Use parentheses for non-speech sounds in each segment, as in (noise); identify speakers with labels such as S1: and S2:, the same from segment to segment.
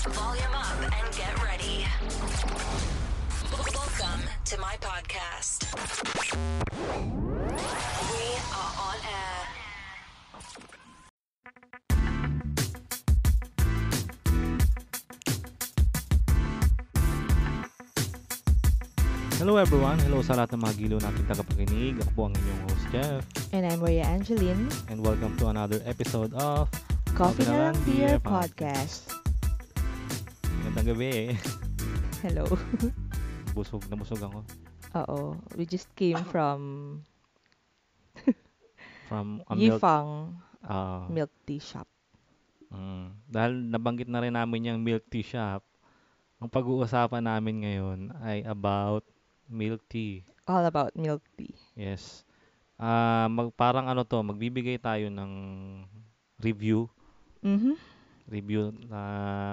S1: Volume up and get ready. Welcome to my podcast. We are on air.
S2: Hello everyone, hello sa lahat ng mga gilo nating tagapakinig. Ako po ang inyong host Jeff
S3: And I'm Maria Angeline,
S2: and welcome to another episode of
S3: Coffee
S2: na
S3: na
S2: lang
S3: lang
S2: Beer
S3: Beer Podcast.
S2: Magandang gabi eh.
S3: Hello. (laughs)
S2: Busog na busog ako
S3: Oo, we just came (coughs) from (laughs)
S2: from a milk.
S3: Yifang
S2: ah,
S3: Milk Tea Shop.
S2: mm, dahil nabanggit na rin namin yung milk tea shop. Ang pag-uusapan namin ngayon ay about milk tea.
S3: All about milk tea.
S2: Yes. Ah, mag parang ano to, magbibigay tayo ng review
S3: Mhm.
S2: Review na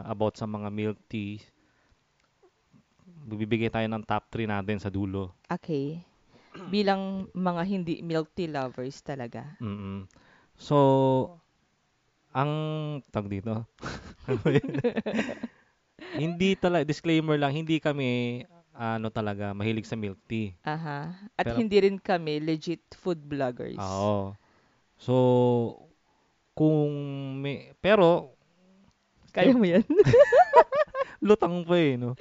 S2: about sa mga milk tea. Bibigay tayo ng top 3 natin sa dulo.
S3: Okay. (clears throat) Bilang mga hindi milk tea lovers talaga.
S2: mm So, ang tag dito. (laughs) Hindi talaga disclaimer lang, hindi kami ano talaga mahilig sa milk tea.
S3: Aha. At
S2: Pero-
S3: hindi rin kami legit food bloggers.
S2: Oo. So, kung may pero
S3: Kaya mo yan? (laughs)
S2: lutang pa eh, no.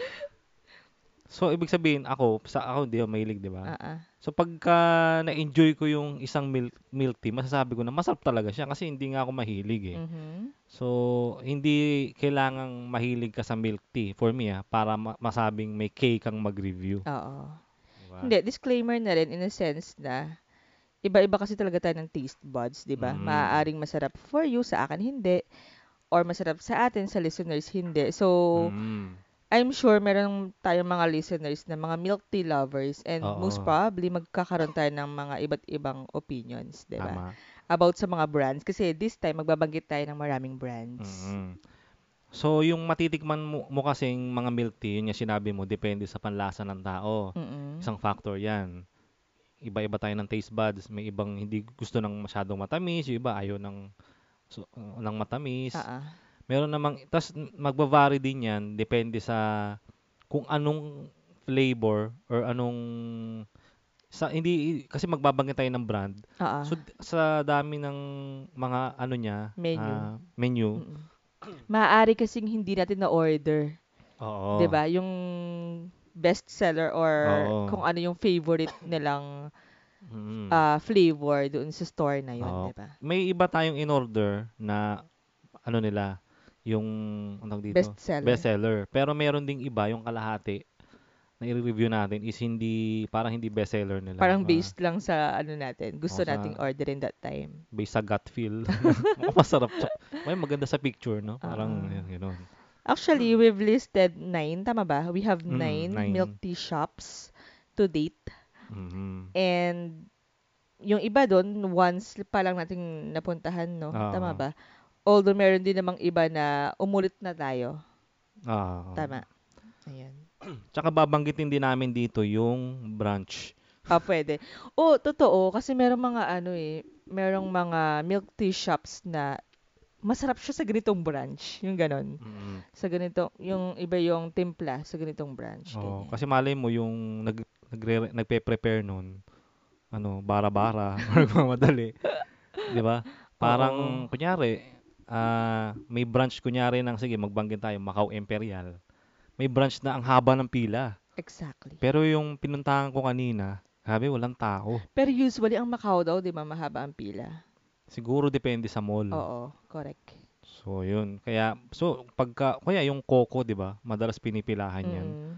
S2: So, ibig sabihin ako, sa ako hindi ako mahilig, di ba?
S3: Ah.
S2: So pagka na-enjoy ko yung isang milk, milk tea, masasabi ko na masarap talaga siya kasi hindi nga ako mahilig eh.
S3: Mhm.
S2: So hindi kailangang mahilig ka sa milk tea for me ah para ma- masabing may K kang mag-review.
S3: Oo.
S2: Diba?
S3: Hindi, disclaimer na rin in a sense na iba-iba kasi talaga tayo ng taste buds, 'di ba?
S2: Mm.
S3: Maaaring masarap for you, sa akin hindi. Or masarap sa atin, sa listeners hindi. So,
S2: Mm.
S3: I'm sure meron tayong mga listeners na mga milk tea lovers and
S2: Oo.
S3: most probably magkakaroon tayo ng mga iba't ibang opinions, 'di ba? About sa mga brands kasi this time magbabanggit tayo ng maraming brands.
S2: Mm. So yung matitikman mo, mo kasing mga milk tea, yun yung sinabi mo, depende sa panlasa ng tao.
S3: Mm-mm.
S2: Isang factor yan. Iba-iba tayo ng taste buds. May ibang hindi gusto ng masyadong matamis, yung iba ayaw ng, so, uh, ng matamis.
S3: Ah.
S2: Meron namang, tas magba-vary din yan, depende sa kung anong flavor or anong, sa, hindi, kasi magbabanggit tayo ng brand.
S3: Ah.
S2: So, sa dami ng mga ano niya,
S3: Menu.
S2: ah, menu,
S3: Mm-mm. Maaari kasing hindi natin na order,
S2: oo.
S3: 'di ba? Yung best seller or
S2: Oo.
S3: kung ano yung favorite nilang
S2: Mm.
S3: ah, flavor doon sa store na yun,
S2: Oo.
S3: 'di ba?
S2: May iba tayong in-order na, ano nila, yung, anong dito?
S3: Best seller.
S2: bestseller. Pero meron ding iba, yung kalahati, na i-review natin is hindi, parang hindi bestseller nila.
S3: Parang
S2: Ah,
S3: based lang sa ano natin. Gusto
S2: sa-
S3: nating orderin that time.
S2: based sa gut feel. (laughs) Masarap. May maganda sa picture, no? Parang,
S3: Ah.
S2: yun, yun.
S3: Actually, we've listed nine, tama ba? We have
S2: Mm,
S3: nine,
S2: nine.
S3: milk tea shops to date.
S2: Mhm.
S3: And yung iba doon, once pa lang nating napuntahan, no?
S2: Oo.
S3: Tama ba? Although meron din namang iba na umulit na tayo.
S2: Ah.
S3: Tama. Ayan. (clears throat)
S2: Tsaka babanggitin din namin dito yung branch.
S3: Ah, pwede. Oh, totoo. Kasi merong mga ano eh, merong mga milk tea shops na masarap siya sa ganitong branch. Yung ganon.
S2: Mhm.
S3: Sa ganito, yung iba yung timpla sa ganitong branch.
S2: Oo,
S3: ganyan.
S2: kasi malay mo yung nag, nagre, nagpe-prepare nun, ano, bara-bara, (laughs) or nagmamadali. Di ba? Parang,
S3: Oo.
S2: kunyari, ah, may branch, kunyari ng, sige, magbanggit tayo, Macau Imperial. May branch na ang haba ng pila.
S3: Exactly.
S2: Pero yung pinuntahan ko kanina, sabi, walang tao.
S3: Pero usually, ang Macau daw, di ba, mahaba ang pila.
S2: Siguro depende sa mall.
S3: Oo, correct.
S2: So, yun. Kaya, so, pagka, kaya yung Coco, di ba? Madalas pinipilahan yan.
S3: Mm.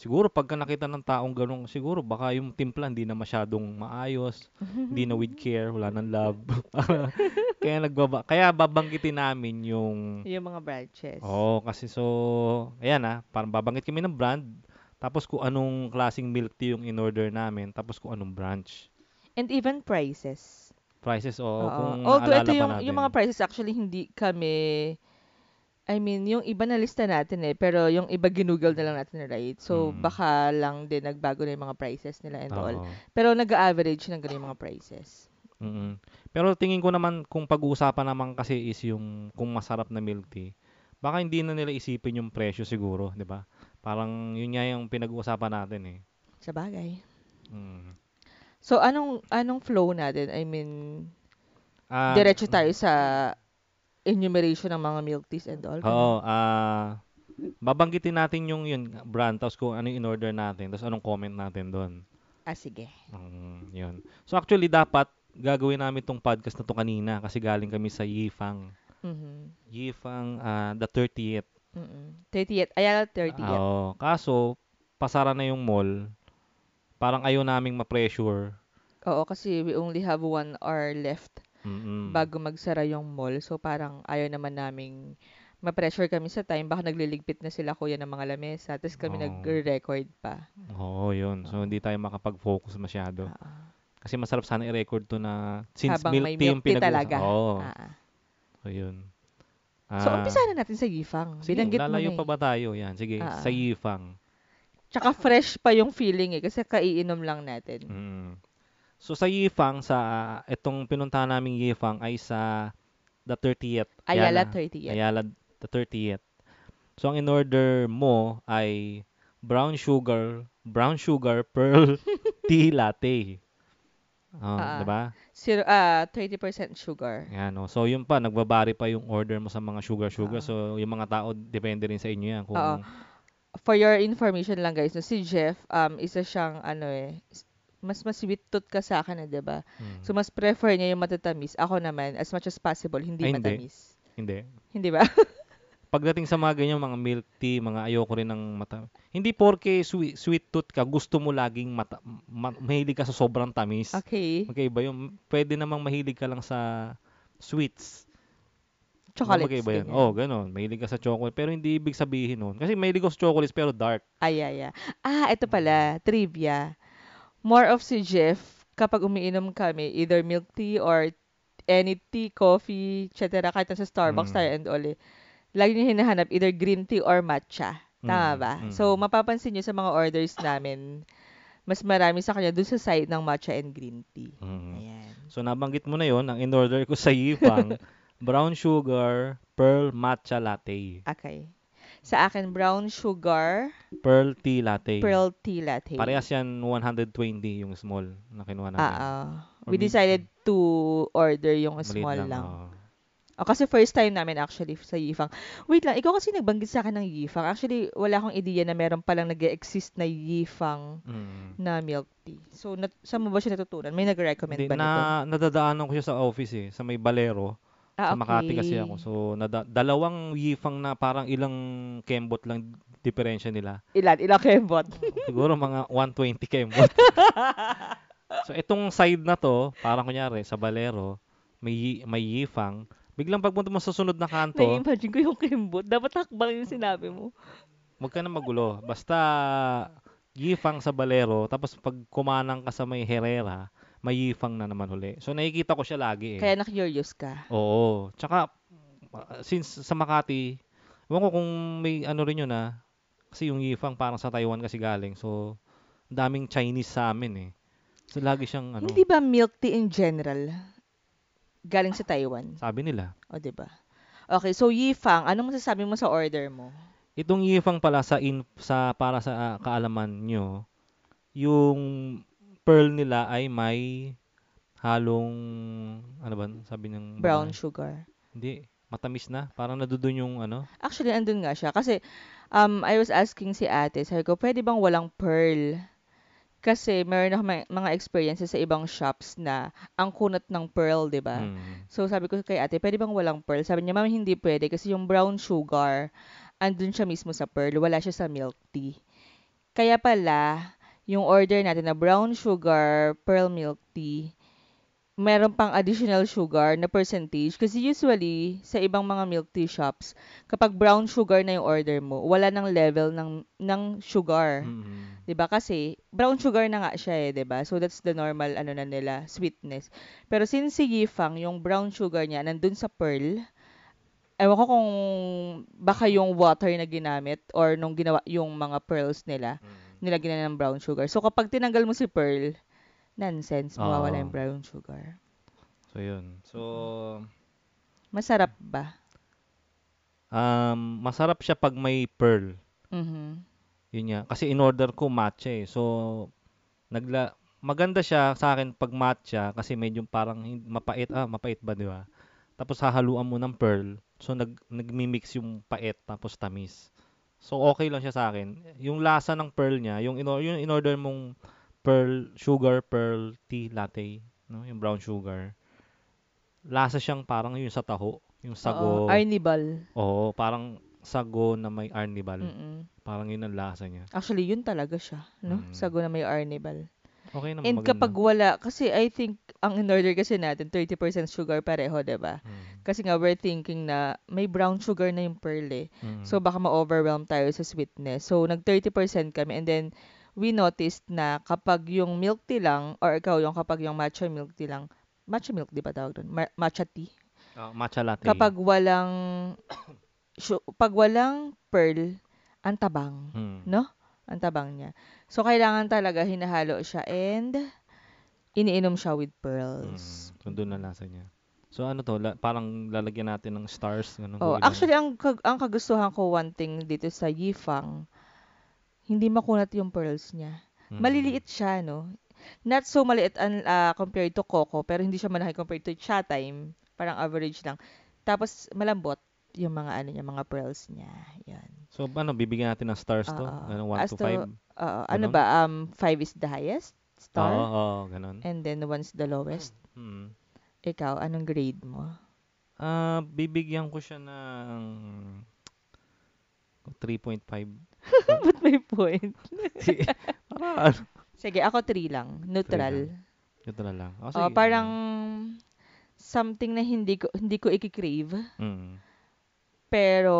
S2: Siguro, pagka nakita ng taong ganun, siguro, baka yung timpla hindi na masyadong maayos. hindi na with (laughs) care, wala nang love. (laughs) kaya nagbaba, kaya babanggitin namin yung
S3: Yung mga branches.
S2: Oo, kasi so ayan ah, parang babanggit kami ng brand, tapos kung anong klaseng milk tea yung in-order namin, tapos kung anong branch.
S3: And even prices.
S2: Prices o
S3: Oo.
S2: kung
S3: Although ito yung,
S2: natin.
S3: yung mga prices actually hindi kami I mean, yung iba na lista natin eh, pero yung iba ginugol na lang natin, right? So,
S2: Mm.
S3: baka lang din nagbago na yung mga prices nila and all.
S2: Oo.
S3: Pero nag-average ng ganun yung mga prices.
S2: Mm-mm. Pero tingin ko naman kung pag-uusapan naman kasi is yung kung masarap na milk tea, baka hindi na nila isipin yung presyo siguro, 'di ba? Parang yun nga yung pinag-uusapan natin eh.
S3: Sa bagay.
S2: Mm.
S3: So, anong anong flow natin? I mean,
S2: Ah,
S3: diretso tayo sa enumeration ng mga milk teas and all.
S2: Oo, ah babanggitin natin yung yun brand tapos kung ano yung in-order natin tapos anong comment natin doon.
S3: Ah, sige.
S2: Mm, yun. So actually dapat gagawin namin tong podcast na to kanina kasi galing kami sa Yifang.
S3: Mhm.
S2: Yifang ah, the 30th.
S3: Mm-mm. 30th. Ayala 30th.
S2: Oo. Kaso pasara na yung mall. Parang ayaw naming ma-pressure.
S3: Oo, kasi we only have one hour left
S2: Mm-mm.
S3: bago magsara yung mall. So, parang ayaw naman naming ma-pressure kami sa time. Baka nagliligpit na sila kuya ng mga lamesa. Tapos kami
S2: Oo.
S3: nag-record pa.
S2: Oo, yun. So hindi tayo makapag-focus masyado.
S3: Ah,
S2: Kasi masarap sana i-record to na since
S3: Habang
S2: milk tea yung
S3: talaga.
S2: Oo.
S3: Ah.
S2: So yun.
S3: So,
S2: Ah,
S3: umpisa na natin sa Yifang.
S2: Sige,
S3: Binanggit mo
S2: lalayo
S3: na
S2: pa
S3: eh.
S2: ba tayo? Yan, sige.
S3: Ah.
S2: Sa Yifang.
S3: Tsaka fresh pa yung feeling eh. Kasi kaiinom lang natin.
S2: Mm. So sa Yifang, sa itong pinuntahan naming Yifang ay sa the 30th.
S3: Ayala
S2: Ayala.
S3: 30th.
S2: Ayala the 30th. So ang in-order mo ay brown sugar, brown sugar (laughs) pearl (laughs) tea latte. Oh,
S3: Ah.
S2: 'di ba?
S3: Zero, ah, 30% sugar.
S2: Yan, oh. So yun pa, nagbabari pa yung order mo sa mga sugar-sugar.
S3: Ah.
S2: So yung mga tao, depende rin sa inyo yan. Kung,
S3: Oo. For your information lang guys, no, si Jeff, um, isa siyang ano eh, mas mas sweet tooth ka sa akin eh, 'di ba?
S2: Hmm.
S3: So mas prefer niya yung matatamis. Ako naman, as much as possible, hindi
S2: Ay, hindi.
S3: matamis.
S2: hindi.
S3: Hindi ba? (laughs)
S2: Pagdating sa mga ganyan, mga milk tea, mga ayoko rin ng mata. Hindi porke sweet, sweet tooth ka, gusto mo laging mata, ma- mahilig ka sa sobrang tamis.
S3: Okay.
S2: Magkaiba yung, pwede namang mahilig ka lang sa sweets.
S3: Chocolates.
S2: Magkaiba yan.
S3: ganyan.
S2: Oh, ganun. Mahilig ka sa chocolate. Pero hindi ibig sabihin nun. Kasi mahilig ako sa chocolates pero dark.
S3: Ay, ay, ay. Ah, ito pala, trivia. More of si Jeff, kapag umiinom kami, either milk tea or any tea, coffee, etc. Kahit sa Starbucks
S2: Mm.
S3: tayo and all eh. Lagi niya hinahanap either green tea or matcha. Tama
S2: Mm,
S3: ba?
S2: mm.
S3: So, mapapansin niyo sa mga orders namin, mas marami sa kanya dun sa side ng matcha and green tea.
S2: Mm.
S3: Ayan.
S2: So nabanggit mo na yon ang in-order ko sa Yifang, (laughs) brown sugar, pearl matcha latte.
S3: Okay. Sa akin, brown sugar,
S2: Pearl tea latte.
S3: pearl tea latte.
S2: Parehas yan 120 yung small na kinuha natin.
S3: Ah, ah.
S2: Or
S3: We
S2: mid-
S3: decided to order yung
S2: Maliit
S3: small lang.
S2: oo.
S3: Oh, kasi first time namin actually sa Yifang. Wait lang, ikaw kasi nagbanggit sa akin ng Yifang. Actually, wala akong ideya na meron palang nag exist na Yifang
S2: Mm.
S3: na milk tea. So, nat- saan mo ba siya natutunan? May nag-recommend
S2: Hindi,
S3: ba nito?
S2: na, nadadaanan ko siya sa office eh, sa may Balero.
S3: Ah,
S2: Sa Makati kasi
S3: okay.
S2: ako. So, nada- dalawang yifang na parang ilang kembot lang diferensya nila.
S3: Ilan? Ilang kembot?
S2: Siguro mga 120 kembot. (laughs) so, itong side na to, parang kunyari, sa Balero, may, may yifang. Biglang pagpunta mo sa sunod na kanto,
S3: Na-imagine ko yung kembot. Dapat hakbang yung sinabi mo.
S2: Huwag ka na magulo. Basta yifang sa Balero, tapos pag kumanang ka sa may Herrera, may yifang na naman huli. So nakikita ko siya lagi eh.
S3: Kaya na-curious ka.
S2: Oo. Tsaka, uh, since sa Makati, ewan ko kung may ano rin yun ah. Kasi yung yifang parang sa Taiwan kasi galing. So, daming Chinese sa amin eh. So, lagi siyang ano,
S3: Hindi ba milk tea in general galing sa Taiwan?
S2: sabi nila.
S3: O, di ba? Okay, so Yifang, anong masasabi mo sa order mo?
S2: Itong yifang pala sa in, sa para sa ah, kaalaman nyo, yung pearl nila ay may halong ano ba sabi ng
S3: Brown
S2: babae?
S3: sugar.
S2: Hindi, matamis na. Parang nadudun yung ano.
S3: Actually, andun nga siya. Kasi, um, I was asking si ate, sabi ko, pwede bang walang pearl? Kasi, meron ako may- mga experiences sa ibang shops na ang kunat ng pearl, di ba?
S2: Mm.
S3: So, sabi ko kay ate, pwede bang walang pearl? Sabi niya, ma'am, hindi pwede kasi yung brown sugar, andun siya mismo sa pearl. Wala siya sa milk tea. Kaya pala, yung order natin na brown sugar, pearl milk tea, meron pang additional sugar na percentage. Kasi usually, sa ibang mga milk tea shops, kapag brown sugar na yung order mo, wala ng level ng, ng sugar.
S2: Mm.
S3: 'Di ba? Kasi brown sugar na nga siya eh, 'di ba? So that's the normal ano na nila, sweetness. Pero since si Yifang, yung brown sugar niya nandun sa pearl, ewan ko kung baka yung water na ginamit or nung ginawa yung mga pearls nila, nilagyan na ng brown sugar. So kapag tinanggal mo si pearl, nonsense, mawawala
S2: Oo.
S3: yung brown sugar.
S2: So yun. So
S3: Masarap ba?
S2: Um, masarap siya pag may pearl.
S3: Mhm.
S2: Yun nga. Kasi in-order ko matcha eh. So, nagla maganda siya sa akin pag matcha kasi medyo parang mapait. Ah, mapait ba, di ba? Tapos hahaluan mo ng pearl. So, nag, nagmi-mix yung pait tapos tamis. So, okay lang siya sa akin. Yung lasa ng pearl niya, yung, in- yung in-order mong pearl, sugar, pearl, tea, latte, no? yung brown sugar. Lasa siyang parang yung sa taho. Yung sago.
S3: Oo, Arnibal.
S2: Oo, parang sago na may arnibal.
S3: Mm-mm.
S2: Parang yun ang lasa niya.
S3: Actually, yun talaga siya, no?
S2: Mm.
S3: Sago na may Arnibal.
S2: Okay naman,
S3: And
S2: maganda.
S3: kapag wala, kasi I think, ang in-order kasi natin, 30% sugar pareho, ba?
S2: Mm,
S3: Kasi nga, we're thinking na may brown sugar na yung pearl eh.
S2: mm,
S3: So, baka ma-overwhelm tayo sa sweetness. So, nag-30% kami. And then, we noticed na kapag yung milk tea lang, or ikaw yung kapag yung matcha milk tea lang, matcha milk, di ba tawag doon? Ma- matcha tea.
S2: ah, matcha latte.
S3: Kapag walang, (coughs) pag walang pearl, ang tabang.
S2: Mm,
S3: No? Ang tabang niya. So, kailangan talaga hinahalo siya and iniinom siya with
S2: mm,
S3: pearls.
S2: so doon na lasa niya. So ano to, la- parang lalagyan natin ng stars. Ganun,
S3: Oh, actually, ang, kag- ang kagustuhan ko one thing dito sa Yifang, hindi makunat yung pearls niya.
S2: Mm,
S3: Maliliit siya, no? Not so maliit an, ah, compared to Coco, pero hindi siya malaki compared to Cha Time. Parang average lang. Tapos, malambot yung mga ano niya, mga pearls niya. Yan.
S2: So ano, bibigyan natin ng stars to?
S3: Oo.
S2: Ano, 1
S3: As
S2: to
S3: to-
S2: 5?
S3: Oo, ano ba? Um, five is the highest star,
S2: Oo, oo, ganun.
S3: and then one's the lowest.
S2: Mm.
S3: Ikaw, anong grade mo?
S2: Ah, bibigyan ko siya ng 3.5. (laughs)
S3: Ba't may point? (laughs)
S2: Parang,
S3: Sige, ako 3 lang. Neutral.
S2: ito na lang. Oh,
S3: Oh,
S2: sige.
S3: parang something na hindi ko hindi ko i-crave.
S2: Mm.
S3: Pero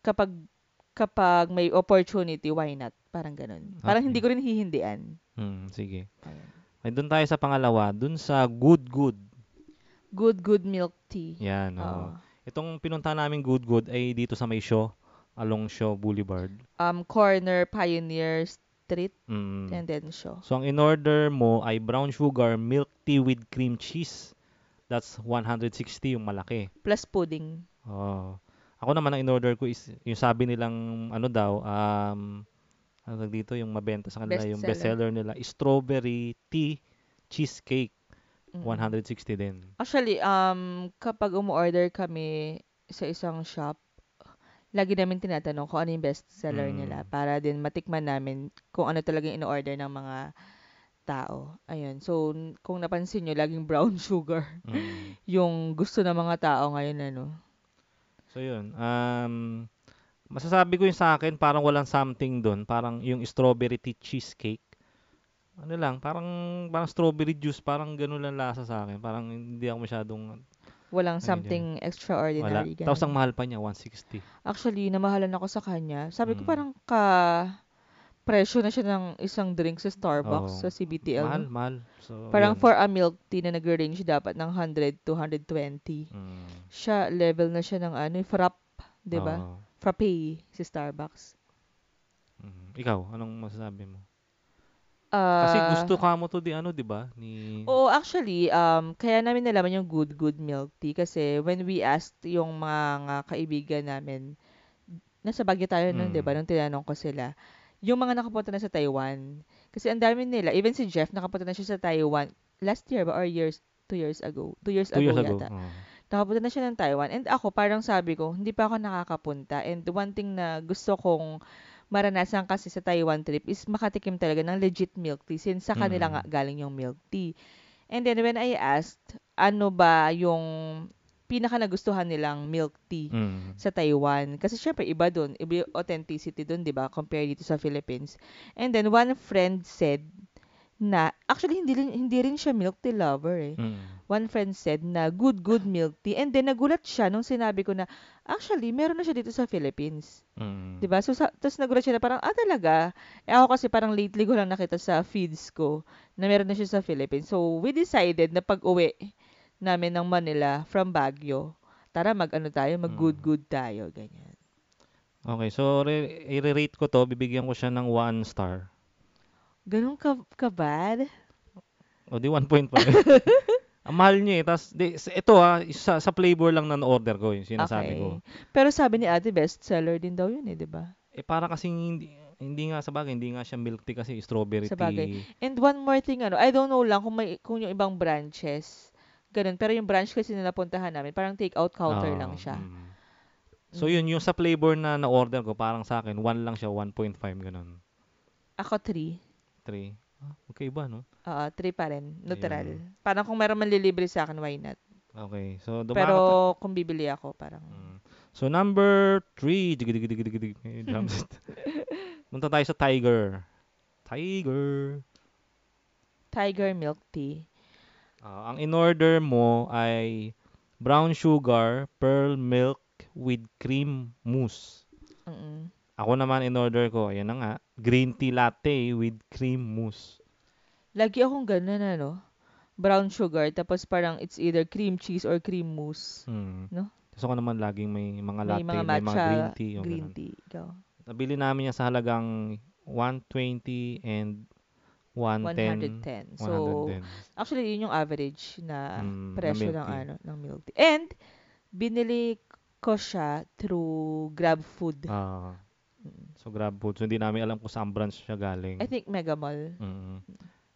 S3: kapag kapag may opportunity, why not? Parang ganun. Parang
S2: Okay.
S3: hindi ko rin hihindian.
S2: Mm, sige. Ay, doon tayo sa pangalawa. Doon sa Good Good.
S3: Good, good milk tea.
S2: Yan.
S3: Oo.
S2: oo. Itong pinunta namin Good Good ay dito sa may show. Along Shaw Boulevard.
S3: Um, corner Pioneer Street
S2: Mm.
S3: and then show.
S2: So, ang in-order mo ay brown sugar milk tea with cream cheese. That's 160 yung malaki.
S3: Plus pudding.
S2: Oh. Ako naman ang in-order ko is yung sabi nilang ano daw, um, ano dito, yung mabenta sa kanila, yung
S3: Bestseller.
S2: bestseller nila, strawberry tea cheesecake,
S3: Mm.
S2: 160 din.
S3: Actually, um, kapag umu-order kami sa isang shop, lagi namin tinatanong kung ano yung best seller
S2: Mm.
S3: nila para din matikman namin kung ano talaga yung in-order ng mga tao. Ayun. So, kung napansin nyo, laging brown (laughs) sugar
S2: Mm.
S3: yung gusto ng mga tao ngayon, ano.
S2: So yun, um, masasabi ko yung sa akin, parang walang something doon, parang yung strawberry tea cheesecake. Ano lang, parang parang strawberry juice, parang ganun lang lasa sa akin. Parang hindi ako masyadong
S3: Walang
S2: Ayun
S3: something
S2: wala.
S3: extraordinary.
S2: Tapos ang mahal pa niya, 160.
S3: Actually, namahalan ako sa kanya. Sabi ko
S2: Mm.
S3: parang ka presyo na siya ng isang drink sa Starbucks
S2: Oo.
S3: sa CBTL.
S2: Mahal, mahal. So,
S3: Parang
S2: yun.
S3: for a milk tea na nag-range dapat ng 100 to 120.
S2: Mm.
S3: Siya, level na siya ng ano, frap, di ba?
S2: Oo.
S3: Frappe si Starbucks.
S2: Mm. Ikaw, anong masasabi mo?
S3: Ah,
S2: Kasi gusto ka mo to di ano, di ba? Ni
S3: Oo, actually, um, kaya namin nalaman yung good, good milk tea kasi when we asked yung mga kaibigan namin, nasa Baguio tayo nun,
S2: Mm.
S3: di ba? Nung tinanong ko sila, yung mga nakapunta na sa Taiwan, kasi ang dami nila, even si Jeff, nakapunta na siya sa Taiwan, last year ba or years, two years ago? Two years
S2: two
S3: ago
S2: years ago.
S3: yata.
S2: Oo.
S3: Nakapunta na siya ng Taiwan. And ako, parang sabi ko, hindi pa ako nakakapunta. And one thing na gusto kong maranasan kasi sa Taiwan trip is makatikim talaga ng legit milk tea since sa kanila
S2: Mm.
S3: nga galing yung milk tea. And then when I asked, ano ba yung pinaka nagustuhan nilang milk tea
S2: Mm.
S3: sa Taiwan? Kasi syempre iba dun, iba yung authenticity dun, 'di ba? Compare dito sa Philippines. And then one friend said na actually hindi rin, hindi rin siya milk tea lover eh
S2: Mm.
S3: one friend said na good, good milk tea. And then, nagulat siya nung sinabi ko na, actually, meron na siya dito sa Philippines.
S2: Mm.
S3: 'Di ba So, sa, tapos nagulat siya na parang, ah, talaga? Eh, ako kasi parang lately ko lang nakita sa feeds ko na meron na siya sa Philippines. So, we decided na pag-uwi namin ng Manila from Baguio, tara mag-ano tayo, mag-good-good tayo, ganyan.
S2: Okay, so re- i-rate ko to, bibigyan ko siya ng 1 star.
S3: Ganun ka, ka bad?
S2: O di 1.5. (laughs) Ang mahal niya eh. Tapos, di, ito ah, sa, sa flavor lang na na-order ko, yung sinasabi ko.
S3: Pero sabi ni ate, bestseller din daw yun eh, di ba?
S2: Eh, para kasing hindi, hindi nga sa bagay, hindi nga siya milk tea kasi strawberry
S3: Sa bagay.
S2: tea.
S3: And one more thing, ano, I don't know lang kung may kung yung ibang branches, ganun. Pero yung branch kasi na napuntahan namin, parang take-out counter
S2: Oo,
S3: lang siya.
S2: mm. So,
S3: Mm.
S2: yun, yung sa flavor na na-order ko, parang sa akin, 1 lang siya, 1.5 ganun.
S3: Ako, three.
S2: 3. Ah, okay ba, no?
S3: Oo, three pa rin. Neutral.
S2: Ayun.
S3: Parang kung meron man lilibre sa akin, why not?
S2: Okay. So, dumaka
S3: Pero kung bibili ako, parang...
S2: Mm. So, number 3. Dig, dig, dig, dig, dig, dig. Drum set. Punta tayo sa Tiger. Tiger.
S3: Tiger milk tea.
S2: Ah, ang in-order mo ay brown sugar, pearl milk with cream mousse.
S3: Mm-mm.
S2: Ako naman in-order ko, ayan na nga, green tea latte with cream mousse.
S3: Lagi akong ganun, ano? Brown sugar, tapos parang it's either cream cheese or cream mousse.
S2: Hmm.
S3: No?
S2: Gusto ko naman laging may mga
S3: May
S2: latte,
S3: mga
S2: may mga
S3: matcha,
S2: green tea.
S3: green
S2: ganun.
S3: tea.
S2: Nabili namin yan sa halagang 120 and 110.
S3: 110. So,
S2: 110.
S3: actually, yun yung average na
S2: Mm,
S3: presyo ng ano ng milk tea. And binili ko siya through Grab Food.
S2: Ah,
S3: Mm.
S2: so grab food. So hindi namin alam kung saan branch siya galing.
S3: I think Mega Mall.
S2: Mm.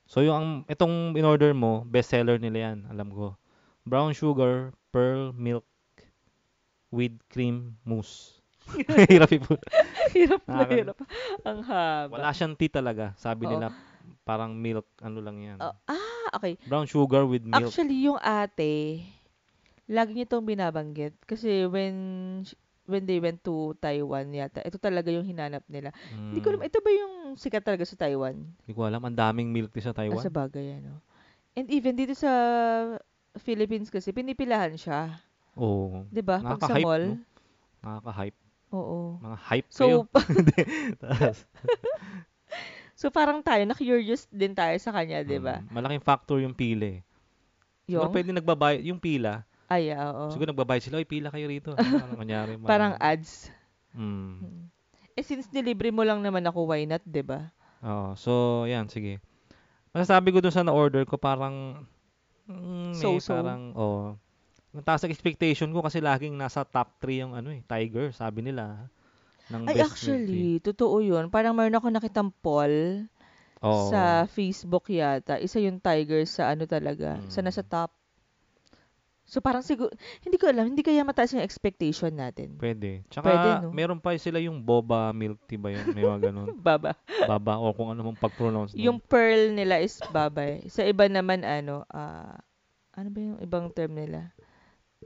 S2: So yung ang itong in-order mo, bestseller nila yan, alam ko. Brown sugar, pearl milk with cream mousse. (laughs) (laughs) Hirap po.
S3: hirap na
S2: Nakaka-
S3: hirap. Ang haba.
S2: Wala siyang tea talaga. Sabi
S3: Oo.
S2: nila parang milk, ano lang yan.
S3: Oh, ah, okay.
S2: Brown sugar with milk.
S3: Actually, yung ate, lagi niya itong binabanggit. Kasi when when they went to Taiwan yata, ito talaga yung hinanap nila. Hindi ko alam,
S2: Mm.
S3: ito ba yung sikat talaga sa Taiwan?
S2: Hindi ko alam. Ang daming milk tea sa
S3: Ah,
S2: Taiwan.
S3: sa bagay, ano. And even dito sa Philippines kasi, pinipilahan siya.
S2: Oo.
S3: 'Di ba Pag sa mall.
S2: no? Nakaka-hype.
S3: Oo.
S2: Mga hype kayo. (laughs)
S3: So,
S2: Tapos, (laughs)
S3: so parang tayo, na-curious din tayo sa kanya, 'di ba?
S2: mm, malaking factor yung pila eh. Siguro
S3: Yung,
S2: pwede nagbabayad, yung pila,
S3: ay, ah, oo.
S2: siguro nagbabayad sila, oy pila kayo rito. Ano, kunyari, (laughs) mga-
S3: Parang ads.
S2: Mm.
S3: Mm. Eh, since nilibre mo lang naman ako, why not, 'di ba?
S2: Oo. So, yan, sige. Masasabi ko dun sa na-order ko, parang, mm, eh,
S3: So-so.
S2: parang, oh, ang taas ng expectation ko kasi laging nasa top 3 yung ano eh, Tiger, sabi nila. Ng
S3: Ay,
S2: best milk tea.
S3: actually, totoo yun. Parang meron ako nakitang poll
S2: Oo.
S3: sa Facebook yata. Isa yung Tiger sa ano talaga, sa
S2: Mm.
S3: nasa top. So parang siguro, hindi ko alam, hindi kaya mataas yung expectation natin.
S2: Pwede. Tsaka,
S3: Pwede, no?
S2: meron pa sila yung boba milk tea ba yun? May mga ganun. (laughs)
S3: Baba.
S2: Baba o kung ano mong pag-pronounce nun.
S3: Yung pearl nila is babay. Sa iba naman ano, ah, ano ba yung ibang term nila?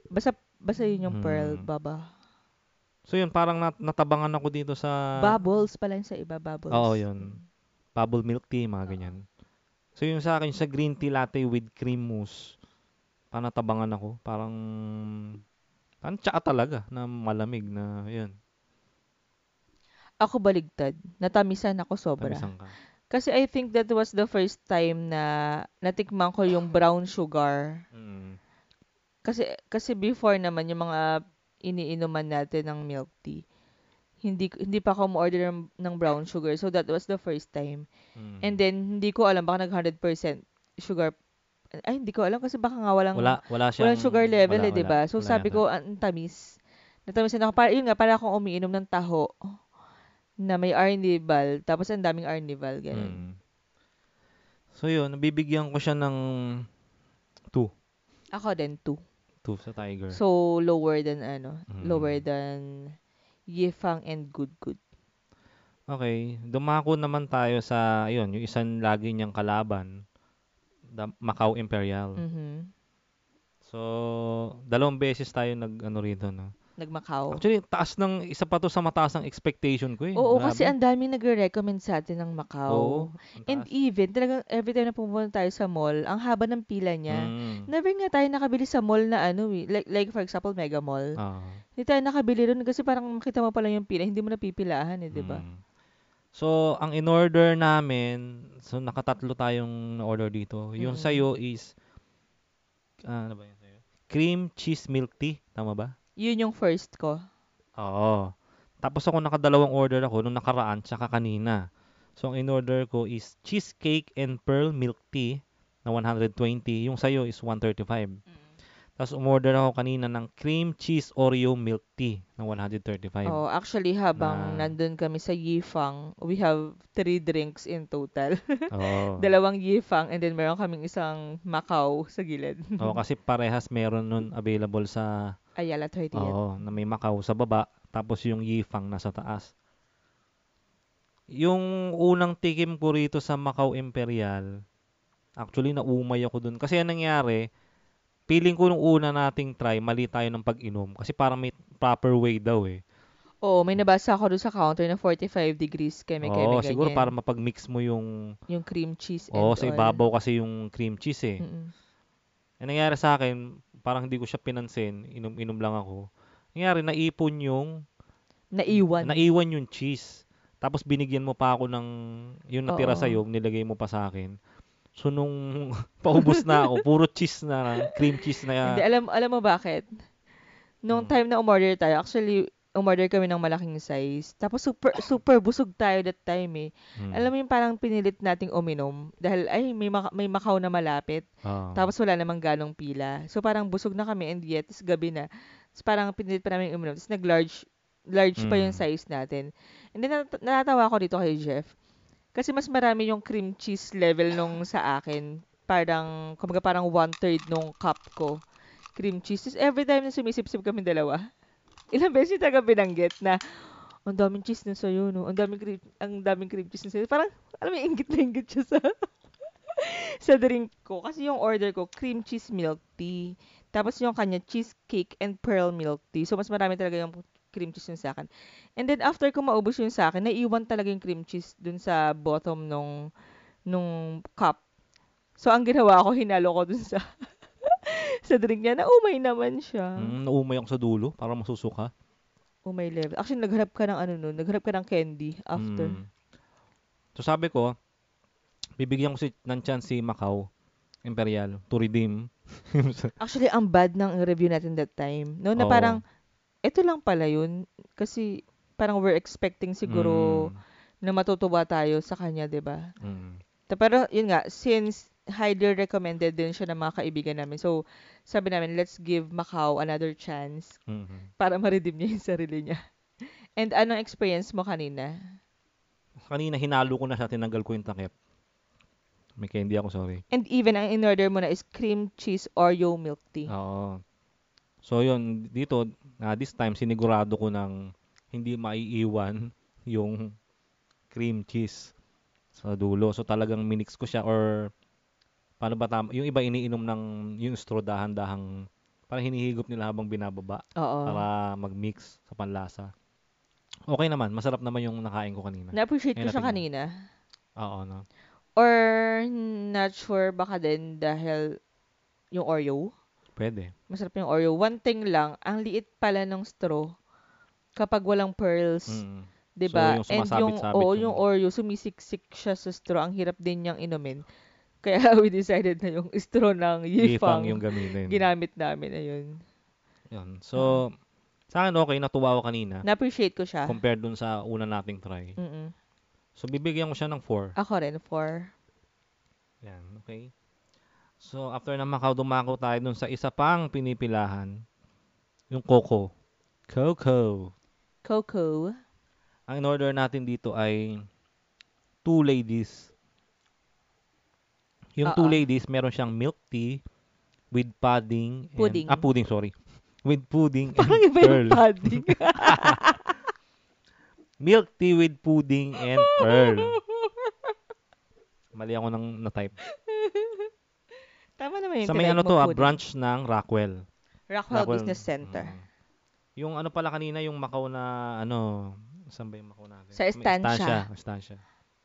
S3: Basta basta yun yung pearl,
S2: Hmm.
S3: baba.
S2: So yun, parang nat- natabangan ako dito sa...
S3: Bubbles pala yun sa iba, bubbles.
S2: Oo, yun. Bubble milk tea, mga ganyan. So yung sa akin, sa green tea latte with cream mousse, parang natabangan ako. Parang, parang tsaa talaga na malamig na, yun.
S3: Ako baligtad. Natamisan ako sobra.
S2: Tamisan ka.
S3: Kasi I think that was the first time na natikman ko yung brown sugar.
S2: Mm.
S3: Kasi kasi before naman yung mga iniinuman natin ng milk tea. Hindi hindi pa ako mo-order ng, ng brown sugar. So that was the first time.
S2: Mm.
S3: And then hindi ko alam baka nag 100% sugar ay hindi ko alam kasi baka nga walang
S2: wala, wala siyang...
S3: walang sugar level
S2: wala,
S3: eh, 'di ba? So
S2: wala
S3: sabi ko ang tamis. Natamis na ako. Para, yun nga, para akong umiinom ng taho na may arnival, tapos ang daming arnival, ganun.
S2: Mm. So yun, nabibigyan ko siya ng 2.
S3: Ako din, two.
S2: 2 sa Tiger.
S3: So, lower than, ano,
S2: Mm.
S3: lower than Yifang and Good Good.
S2: Okay, dumako naman tayo sa, ayun, yung isang lagi niyang kalaban, the Macau Imperial.
S3: Mhm.
S2: So, dalawang beses tayo nag, ano rito, no?
S3: Nagmakaw.
S2: Actually, taas ng, isa pa to sa mataas ng expectation ko eh.
S3: Oo,
S2: Grabe.
S3: kasi ang daming nagre-recommend sa atin ng Macau.
S2: Oo,
S3: And even, talagang every time na pumunta tayo sa mall, ang haba ng pila niya.
S2: Mm.
S3: Never nga tayo nakabili sa mall na ano eh. Like, like for example, Mega Mall.
S2: Ah,
S3: Hindi tayo nakabili ron kasi parang makita mo pa lang yung pila, hindi mo napipilahan eh, di ba?
S2: mm. So, ang in-order namin, so nakatatlo tayong na-order dito. Yung
S3: Mm.
S2: sa'yo is, ah, ano ba yun sa'yo? Cream cheese milk tea, tama ba?
S3: Yun yung first ko.
S2: Oo. Tapos ako nakadalawang order ako nung nakaraan tsaka kanina. So ang in-order ko is cheesecake and pearl milk tea. na 120. Yung sa'yo is 135. Tapos umorder ako kanina ng cream cheese Oreo milk tea na 135.
S3: Oh, actually, habang
S2: Na-
S3: nandun kami sa Yifang, we have three drinks in total. (laughs)
S2: Oo.
S3: Dalawang Yifang and then meron kaming isang Macau sa gilid.
S2: Oo, kasi parehas meron nun available sa
S3: Ayala 38.
S2: Oo, na may Macau sa baba, tapos yung Yifang nasa taas. Yung unang tikim ko rito sa Macau Imperial, actually naumay ako dun. Kasi anong nangyari, feeling ko nung una nating try, mali tayo ng pag-inom. Kasi parang may proper way daw eh.
S3: Oo, may nabasa ako doon sa counter na 45 degrees keme keme
S2: Oo, siguro
S3: ganyan.
S2: para mapag-mix mo yung...
S3: Yung cream cheese and
S2: Oo, sa
S3: all.
S2: ibabaw kasi yung cream cheese eh.
S3: Mm-mm.
S2: Ang nangyari sa akin, parang hindi ko siya pinansin, inom-inom lang ako. Nangyari, naipon yung
S3: Naiwan.
S2: naiwan yung cheese. Tapos binigyan mo pa ako ng yung natira sa nilagay mo pa sa akin. So nung (laughs) paubos na ako, puro cheese na, cream cheese na.
S3: Hindi, alam, alam mo bakit? Nung
S2: Mm.
S3: time na umorder tayo, actually, umorder kami ng malaking size. Tapos super super busog tayo that time eh.
S2: Mm.
S3: Alam mo yung parang pinilit nating uminom dahil ay may maka- may Macau na malapit.
S2: Oo.
S3: Tapos wala namang ganong pila. So parang busog na kami and yet is gabi na. Tapos parang pinilit pa namin uminom. Tapos nag-large large pa yung
S2: Mm.
S3: size natin. And then nat- natatawa ako dito kay Jeff. Kasi mas marami yung cream cheese level nung sa akin. Parang, kumbaga parang one-third nung cup ko. Cream cheese. Tapos every time na sumisip-sip kami dalawa, ilang (laughs) beses yung taga binanggit na, ang daming cheese na sa'yo, no? Ang daming cream, ang daming cream cheese na sa'yo. Parang, alam mo, ingit na ingit siya sa, (laughs) sa drink ko. Kasi yung order ko, cream cheese milk tea. Tapos yung kanya, cheesecake and pearl milk tea. So, mas marami talaga yung cream cheese yung sa akin. And then, after ko maubos yung sa akin, naiwan talaga yung cream cheese dun sa bottom nung, nung cup. So, ang ginawa ko, hinalo ko dun sa, (laughs) sa drink niya na umay naman siya.
S2: Mm, naumay ako sa dulo para masusuka.
S3: Umay level. Actually, nagharap ka ng ano nun, nagharap ka ng candy after.
S2: Mm. So sabi ko, bibigyan ko si, ng chance si Macau Imperial to redeem. (laughs)
S3: Actually, ang bad ng review natin that time. No, na
S2: Oo.
S3: parang, ito lang pala yun. Kasi, parang we're expecting siguro
S2: Mm,
S3: na matutuwa tayo sa kanya, 'di ba?
S2: mm.
S3: Ta- Pero yun nga, since highly recommended din siya ng mga kaibigan namin. So, sabi namin, let's give Macau another chance
S2: Mhm.
S3: para ma-redeem niya yung sarili niya. And anong experience mo kanina?
S2: Kanina hinalo ko na siya, tinanggal ko yung takip. May candy ako, sorry.
S3: And even ang in-order mo na is cream cheese Oreo milk tea.
S2: Oo. So yun, dito, na this time, sinigurado ko ng hindi maiiwan yung cream cheese sa dulo. So talagang minix ko siya or paano ba tama? Yung iba iniinom ng yung straw dahan-dahang parang hinihigop nila habang binababa
S3: Oo.
S2: para mag-mix sa panlasa. Okay naman, masarap naman yung nakain ko kanina.
S3: Na-appreciate ko siya
S2: natingnan.
S3: kanina.
S2: Oo, no.
S3: Or not sure baka din dahil yung Oreo.
S2: Pwede.
S3: Masarap yung Oreo. One thing lang, ang liit pala ng straw kapag walang pearls.
S2: Mm.
S3: 'di ba?
S2: So, yung
S3: And yung
S2: sumasabit-sabit
S3: oo,
S2: yung-
S3: yung Oreo sumisiksik siya sa straw. Ang hirap din niyang inumin. Kaya (laughs) we decided na yung straw ng
S2: Yifang
S3: Yifang
S2: yung gamitin.
S3: ginamit namin ayun.
S2: Yun. So, sa akin okay, natuwa ako kanina.
S3: Na-appreciate ko siya.
S2: compared dun sa una nating try.
S3: Mm-mm.
S2: So, bibigyan ko siya ng 4.
S3: Ako rin for
S2: Yan, okay. So, after na Macau, dumako tayo dun sa isa pang pinipilahan. Yung Coco. Coco.
S3: Coco.
S2: Ang in-order natin dito ay two ladies. Yung two ladies, meron siyang milk tea with pudding. and-
S3: Pudding.
S2: ah, pudding, sorry. (laughs) With pudding
S3: Parang
S2: and
S3: iba
S2: pearl.
S3: yung padding. (laughs)
S2: Milk tea with pudding and pearl. (laughs) Mali ako ng na-type.
S3: Tama naman yung
S2: Sa may ano to, ah, branch ng Rockwell.
S3: Rockwell,
S2: Rockwell,
S3: Business Center.
S2: mm. Yung ano pala kanina, yung Macau na, ano, saan ba yung Macau natin?
S3: Sa
S2: May
S3: Estancia.
S2: Estancia. Estancia.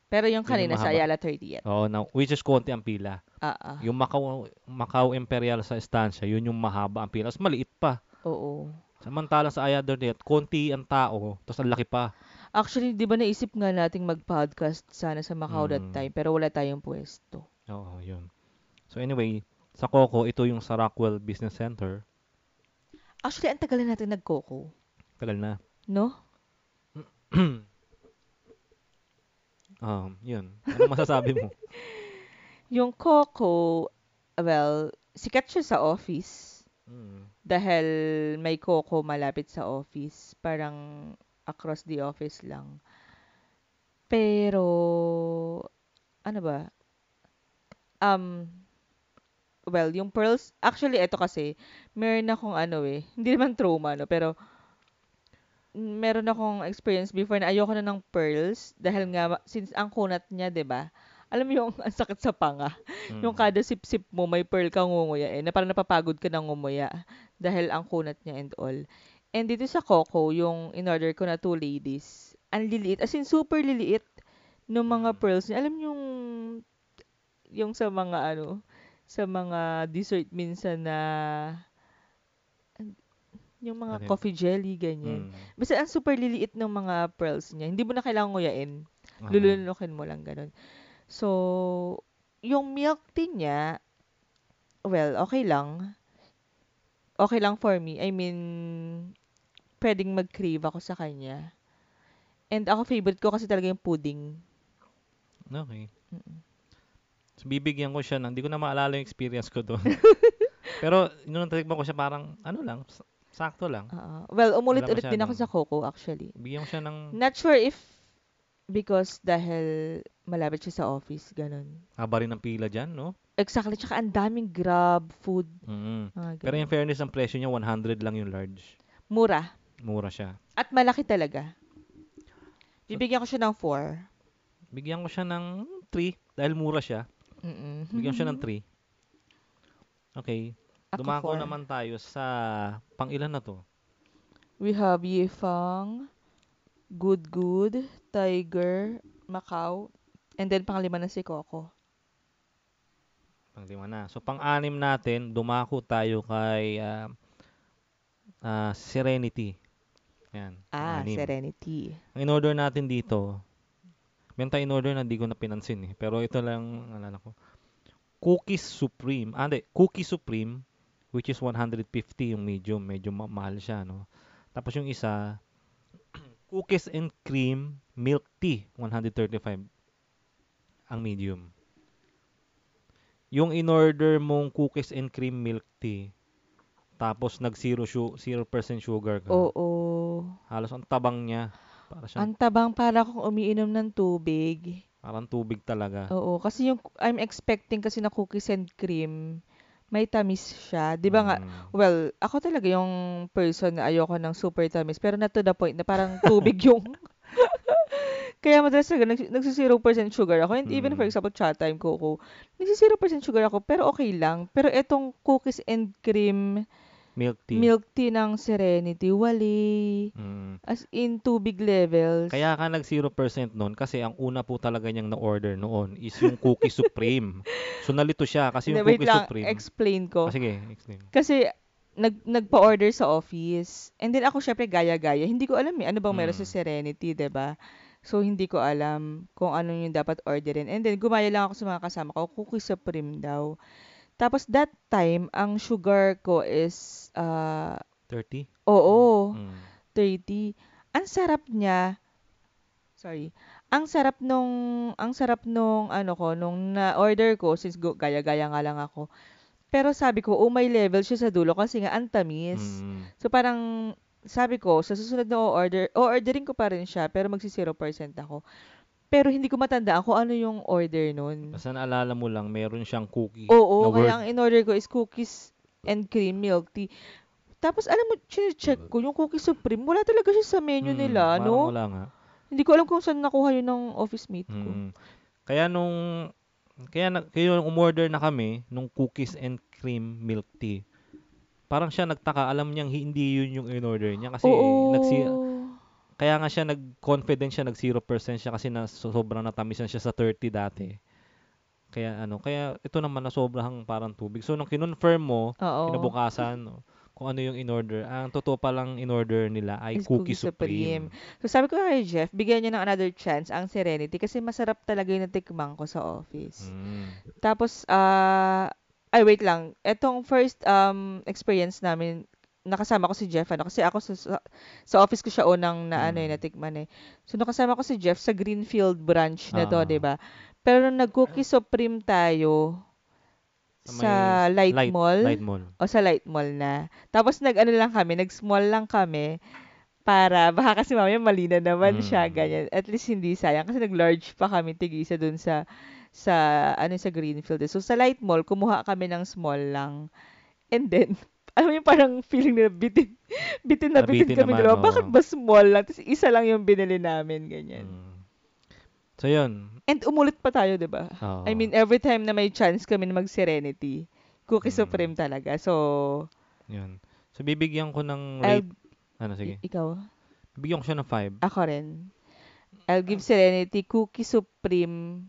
S3: Pero yung
S2: Yun yung
S3: kanina sa. Ayala 30
S2: Oo, na, which is konti ang pila.
S3: Ah.
S2: Yung Macau, Macau Imperial sa Estancia, yun yung mahaba ang pila. Tapos maliit pa.
S3: Oo.
S2: Samantalang sa Ayala 38, konti ang tao, tapos ang laki pa.
S3: Actually, di ba naisip nga nating mag-podcast sana sa Macau that
S2: Mm.
S3: time, pero wala tayong pwesto.
S2: Oo, yun. So anyway, sa Coco, ito yung sa Rockwell Business Center.
S3: Actually, ang tagal na natin nag-coco.
S2: Tagal na.
S3: No? (clears throat) (clears throat)
S2: um, yun. Ano masasabi mo? (laughs)
S3: Yung Coco, well, sikat siya sa office.
S2: Mm.
S3: Dahil may Coco malapit sa office. Parang across the office lang. Pero, ano ba? Um, well, yung pearls, actually, ito kasi, meron akong ano eh, hindi naman trauma, no, pero, meron akong experience before na ayoko na ng pearls dahil nga since ang kunat niya, 'di ba? Alam mo yung (laughs) ang sakit sa panga.
S2: Mm.
S3: Yung kada sip-sip mo may pearl kang ngumuya eh, na parang napapagod ka ng ngumuya dahil ang kunat niya and all. And dito sa Coco, yung in-order ko na two ladies, ang liliit, as in super liliit ng mga
S2: Mm.
S3: pearls niya. Alam mo yung yung sa mga ano, sa mga dessert minsan na yung mga
S2: Ano yun?
S3: coffee jelly, ganyan.
S2: Mm.
S3: Basta ang super liliit ng mga pearls niya. Hindi mo na kailangan nguyain.
S2: Oo.
S3: Lulunukin mo lang ganun. So, yung milk tea niya, well, okay lang. Okay lang for me. I mean, pwedeng mag-crave ako sa kanya. And ako favorite ko kasi talaga yung pudding.
S2: Okay.
S3: Mm-mm.
S2: So, bibigyan ko siya ng, hindi ko na maalala yung experience ko doon. (laughs) Pero, nung natikman ko siya, parang, ano lang, sakto lang.
S3: Oo. well, umulit-ulit din ako sa Coco actually.
S2: Bigyan ko siya ng
S3: Not sure if because dahil malapit siya sa office, ganun.
S2: haba rin ng pila dyan, no?
S3: Exactly. Tsaka ang daming grab, food,
S2: Mm.
S3: mga
S2: Pero in fairness, ang presyo niya, 100 lang yung large.
S3: Mura.
S2: Mura siya.
S3: At malaki talaga. Bibigyan ko siya ng 4.
S2: Bigyan ko siya ng 3 dahil mura siya.
S3: Mm-mm.
S2: Bigyan ko siya ng (laughs) 3. Okay.
S3: Ako
S2: Dumako
S3: four.
S2: naman tayo sa pang ilan na to?
S3: We have Yifang, Good Good, Tiger, Macau, and then panglima na si Coco.
S2: Pang lima na. So pang-anim natin, dumako tayo kay ah, ah, Serenity. Yan.
S3: Ah,
S2: pang-anim.
S3: Serenity.
S2: Ang in-order natin dito, meron tayong in-order na di ko na pinansin eh. Pero ito lang, alala ko. Cookies Supreme. Ah, hindi. Cookie Supreme, which is 150 yung medium. Medyo ma- mahal siya, no? Tapos yung isa, (clears throat) Cookies and Cream Milk Tea, 135 ang medium. Yung in-order mong Cookies and Cream Milk Tea, tapos nag 0 su- 0% sugar ka.
S3: Oo.
S2: Halos ang tabang niya. Para siyang
S3: Ang tabang para kung umiinom ng tubig.
S2: Parang tubig talaga.
S3: Oo, kasi yung I'm expecting kasi na cookies and cream, may tamis siya. 'Di ba nga?
S2: Mm.
S3: Well, ako talaga yung person na ayoko ng super tamis, pero not to the point na parang tubig yung (laughs) Kaya madalas talaga nagsi- nagsi 0% sugar ako. And even for
S2: Mm.
S3: example, chat time coco, nagsi 0% sugar ako, pero okay lang. Pero etong cookies and cream
S2: Milk tea.
S3: milk tea ng Serenity, wali.
S2: Mm.
S3: As in tubig levels.
S2: Kaya ka nag 0% noon kasi ang una po talaga niyang na-order noon is yung Cookie Supreme. (laughs) So nalito siya kasi yung
S3: wait
S2: Cookie
S3: lang,
S2: Supreme.
S3: explain ko.
S2: Ah, sige, explain.
S3: Kasi nag nagpa-order sa office. And then ako syempre gaya-gaya. Hindi ko alam eh ano bang meron sa
S2: Mm.
S3: Serenity, 'di ba? So hindi ko alam kung ano yung dapat orderin. And then gumaya lang ako sa mga kasama ko, cookie supreme daw. Tapos that time ang sugar ko is ah
S2: 30?
S3: oo,
S2: Mm.
S3: 30. Ang sarap niya. Sorry. Ang sarap nung ang sarap nung ano ko nung na-order ko since go, gaya-gaya nga lang ako. Pero sabi ko, oh, may level siya sa dulo kasi nga ang tamis.
S2: Mm.
S3: So parang sabi ko, sa susunod na order, o-ordering ko pa rin siya, pero magsi 0% ako. Pero hindi ko matandaan kung ano yung order nun.
S2: Basta naalala mo lang, meron siyang cookie
S3: Oo,
S2: na
S3: kaya ang in-order ko is cookies and cream milk tea. Tapos alam mo, check ko, yung cookie supreme, wala talaga siya sa menu
S2: Mm,
S3: nila, no?
S2: wala nga.
S3: Hindi ko alam kung saan nakuha yun ng office mate ko.
S2: Mm. Kaya nung kaya na, kaya nung umorder na kami nung cookies and cream milk tea. Parang siya nagtaka, alam niyang hindi yun yung in-order niya kasi
S3: Oo.
S2: nagsi kaya nga siya nag-confident siya, nag 0% siya kasi na so- sobrang natamisan siya sa 30 dati. Kaya ano, kaya ito naman na sobrang parang tubig. So nung kinonfirm mo,
S3: Oo.
S2: kinabukasan, no, kung ano yung in-order, ang totoo palang in-order nila ay
S3: Is
S2: Cookie,
S3: Cookie
S2: Supreme.
S3: So sabi ko kay Jeff, bigyan niya ng another chance ang Serenity kasi masarap talaga yung natikman ko sa office.
S2: Mm.
S3: Tapos, ah, ay wait lang. Etong first um experience namin, nakasama ko si Jeff ano kasi ako sa, sa, office ko siya unang na ano eh,
S2: Mm.
S3: natikman eh. So nakasama ko si Jeff sa Greenfield branch na to,
S2: Ah.
S3: 'di ba? Pero nung nag-cookie supreme tayo
S2: Sa
S3: sa,
S2: may
S3: Light, Mall
S2: Light Mall.
S3: o sa Light Mall na. Tapos nag-ano lang kami, nag-small lang kami para (laughs) baka kasi mamaya mali na naman siya,
S2: Mm.
S3: ganyan. At least hindi sayang kasi nag-large pa kami tigisa dun sa sa ano sa Greenfield. So sa Light Mall, kumuha kami ng small lang. And then, alam mo yung parang feeling na bitin, bitin na bitin,
S2: Nabitin
S3: kami
S2: naman,
S3: dalawa.
S2: oo.
S3: Bakit ba small lang? Tapos isa lang yung binili namin, ganyan.
S2: Mm. So, yun.
S3: And umulit pa tayo, 'di ba?
S2: Oo.
S3: I mean, every time na may chance kami na mag-Serenity, Cookie
S2: Mm.
S3: Supreme talaga. So,
S2: Yun. So, bibigyan ko ng
S3: I'll,
S2: rate. Ano, sige.
S3: ikaw,
S2: Bibigyan ko siya ng 5.
S3: ako rin. I'll give Serenity Cookie Supreme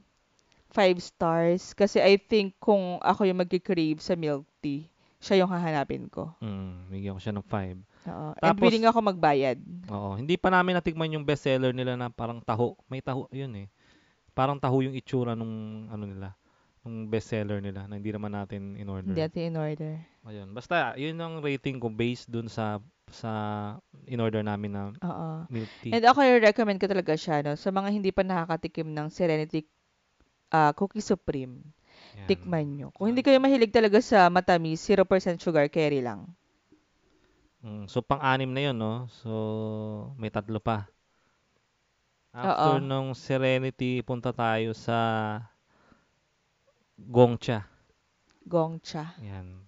S3: 5 stars kasi I think kung ako yung magki-crave sa milk tea, siya yung hahanapin ko.
S2: Mm, bigyan ko siya ng 5.
S3: Oo. And
S2: Tapos-
S3: willing ako magbayad.
S2: Oo. Hindi pa namin natikman yung bestseller nila na parang taho. May taho, yun eh. Parang taho yung itsura nung ano nila. Nung bestseller nila na hindi naman natin in order.
S3: Hindi natin in order.
S2: Ayun. Basta, yun ang rating ko based dun sa sa in order namin na
S3: Oo.
S2: milk tea.
S3: And ako i-recommend ko talaga siya no, sa mga hindi pa nakakatikim ng Serenity ah, Cookie Supreme.
S2: Yan.
S3: Tikman nyo. Kung hindi kayo mahilig talaga sa matamis, 0% sugar, carry lang.
S2: Mm, so, pang-anim na yun, no? So, may tatlo pa. After
S3: Oo.
S2: nung Serenity, punta tayo sa Gongcha.
S3: Gongcha.
S2: Yan.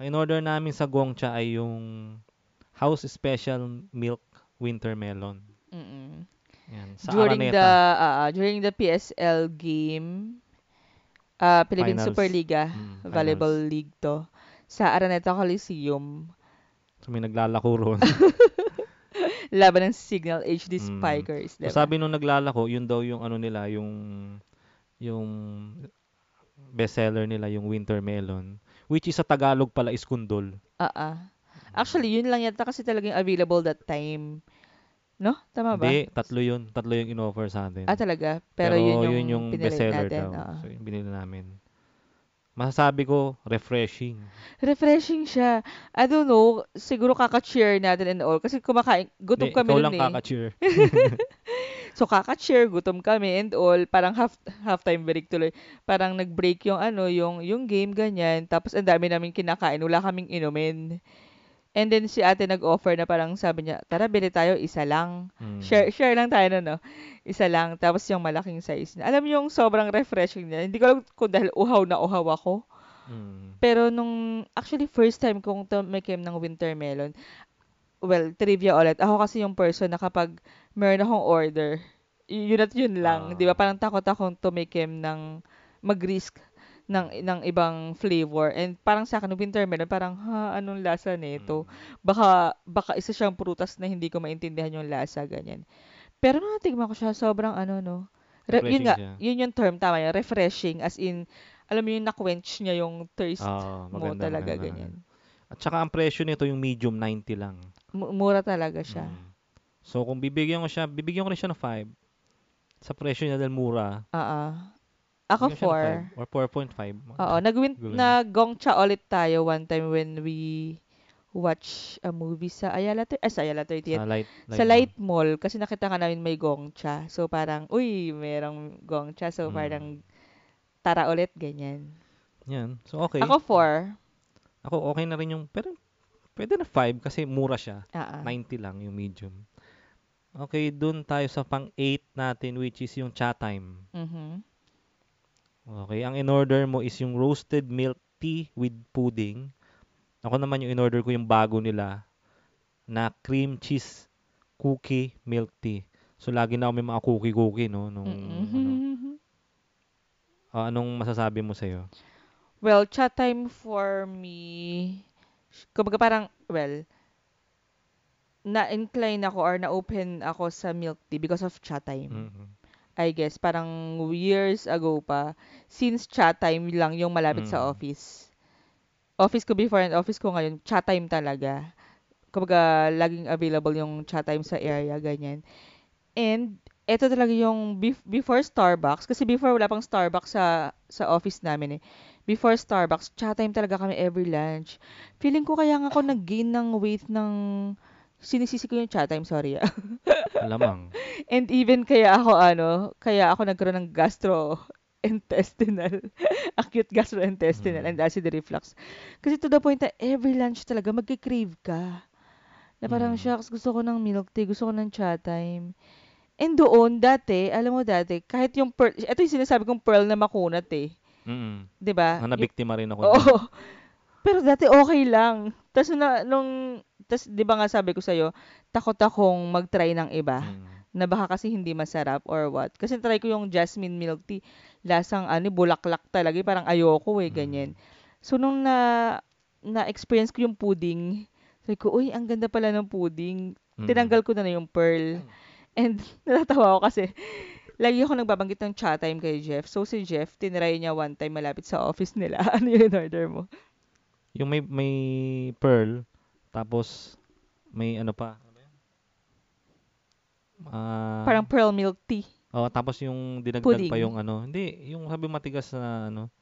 S2: Ang in-order namin sa Gongcha ay yung House Special Milk Winter Melon.
S3: Mm-mm.
S2: Yan. Sa
S3: during
S2: Araneta.
S3: the ah, during the PSL game, uh, Philippine
S2: Finals.
S3: Superliga,
S2: Mm,
S3: Volleyball. League to, sa Araneta Coliseum,
S2: So, may naglalako ron. (laughs)
S3: laban ng Signal HD
S2: Mm.
S3: Spikers,
S2: So,
S3: diba?
S2: sabi nung naglalako, yun daw yung ano nila, yung yung bestseller nila, yung Winter Melon. Which is sa Tagalog pala is kundol.
S3: Ah, ah. Actually, yun lang yata kasi talagang available that time. No? Tama ba?
S2: Hindi, tatlo yun. Tatlo yung in-offer sa atin.
S3: Ah, talaga? Pero, yun yung, pinili
S2: bestseller
S3: natin.
S2: daw.
S3: oo.
S2: So, yung binili namin. Masasabi ko, refreshing.
S3: Refreshing siya. I don't know, siguro kaka-cheer natin and all. Kasi kumakain, gutom
S2: Hindi,
S3: kami
S2: ikaw
S3: nun
S2: lang
S3: eh.
S2: kaka-cheer. (laughs)
S3: So kaka-cheer, gutom kami and all, parang half half-time break tuloy. Parang nag-break yung ano, yung yung game ganyan. Tapos ang dami namin kinakain, wala kaming inumin. And then si ate nag-offer na parang sabi niya, tara bili tayo isa lang.
S2: Mm.
S3: Share share lang tayo no, no. Isa lang tapos yung malaking size. na. Alam mo yung sobrang refreshing niya. Hindi ko alam kung dahil uhaw na uhaw ako.
S2: Mm.
S3: Pero nung actually first time kong tumikim ng winter melon, well, trivia ulit. Ako kasi yung person na kapag meron akong order, yun at yun lang.
S2: Ah.
S3: Di ba? Parang takot akong tumikim ng mag-risk ng ng ibang flavor. And parang sa akin, winter melon, parang, ha, anong lasa nito?
S2: Mm.
S3: Baka, baka isa siyang prutas na hindi ko maintindihan yung lasa, ganyan. Pero nung natigman ko siya, sobrang ano, no? Re- yun nga,
S2: siya.
S3: yun yung term, tama yun, refreshing, as in, alam mo yung na-quench niya yung thirst
S2: Oo,
S3: mo talaga,
S2: maganda.
S3: ganyan.
S2: At saka ang presyo nito yung medium 90 lang.
S3: Mu- Mura talaga siya.
S2: Mm. So kung bibigyan ko siya, bibigyan ko rin siya ng 5. Sa presyo niya dahil mura.
S3: Oo. Ako
S2: bigyan ko siya ng
S3: 4.
S2: 5 or 4.5.
S3: Oo, nagwin
S2: Gulo
S3: na gongcha ulit tayo one time when we watch a movie sa Ayala, Thir- ah, sa Ayala 30th.
S2: Sa light,
S3: sa Light Mall kasi nakita ka namin may gongcha. So parang, uy, merong gongcha. So
S2: Mm.
S3: parang tara ulit, ganyan.
S2: Yan. So okay.
S3: Ako 4.
S2: Ako okay na rin yung, pero pwede na 5 kasi mura siya.
S3: Ah, ah.
S2: 90 lang yung medium. Okay, dun tayo sa pang 8 natin which is yung cha time.
S3: Mhm.
S2: Okay, ang in-order mo is yung roasted milk tea with pudding. Ako naman yung in-order ko yung bago nila na cream cheese cookie milk tea. So lagi na ako may mga cookie-cookie no nung ano.
S3: Mm-mm.
S2: Ah, anong masasabi mo sa'yo?
S3: Well, chat time for me, kumbaga parang, well, na-incline ako or na-open ako sa milk tea because of chat time.
S2: Mhm.
S3: I guess, parang years ago pa, since chat time lang yung malapit sa
S2: Mm.
S3: office. Office ko before and office ko ngayon, chat time talaga. Kumbaga, laging available yung chat time sa area, ganyan. And, eto talaga yung bef- before Starbucks, kasi before wala pang Starbucks sa sa office namin eh. Before Starbucks, chat time talaga kami every lunch. Feeling ko kaya nga ako nag-gain ng weight ng sinisisi ko yung chat time, sorry. (laughs)
S2: Alamang. (laughs)
S3: And even kaya ako ano, kaya ako nagkaroon ng gastro gastrointestinal, (laughs) acute gastrointestinal
S2: Mm.
S3: and acid reflux. Kasi to the point na every lunch talaga magki-crave ka. Na parang,
S2: Mm.
S3: shucks, gusto ko ng milk tea, gusto ko ng chat time. And doon, dati, alam mo dati, kahit yung pearl, ito yung sinasabi kong pearl na makunat eh.
S2: Mm.
S3: 'Di ba?
S2: Ah, nabiktima rin ako. (laughs)
S3: Oo. Pero dati okay lang. Tapos na, nung, tas, di ba nga sabi ko sa'yo, takot akong mag-try ng iba.
S2: Mm.
S3: Na baka kasi hindi masarap or what. Kasi try ko yung jasmine milk tea. Lasang ano, bulaklak talaga. eh, Parang ayoko eh, ganyan. So, nung na, na-experience ko yung pudding, sabi ko, uy, ang ganda pala ng pudding.
S2: Mm.
S3: Tinanggal ko na na yung pearl. And (laughs) natatawa ako kasi lagi ako nagbabanggit ng chat time kay Jeff. So si Jeff, tinry niya one time malapit sa office nila. (laughs) ano yung in-order mo?
S2: Yung may may pearl, tapos may ano pa? Ah,
S3: Parang pearl milk tea.
S2: oh, tapos yung dinagdag
S3: Pudding.
S2: pa yung ano. Hindi, yung sabi matigas na ano.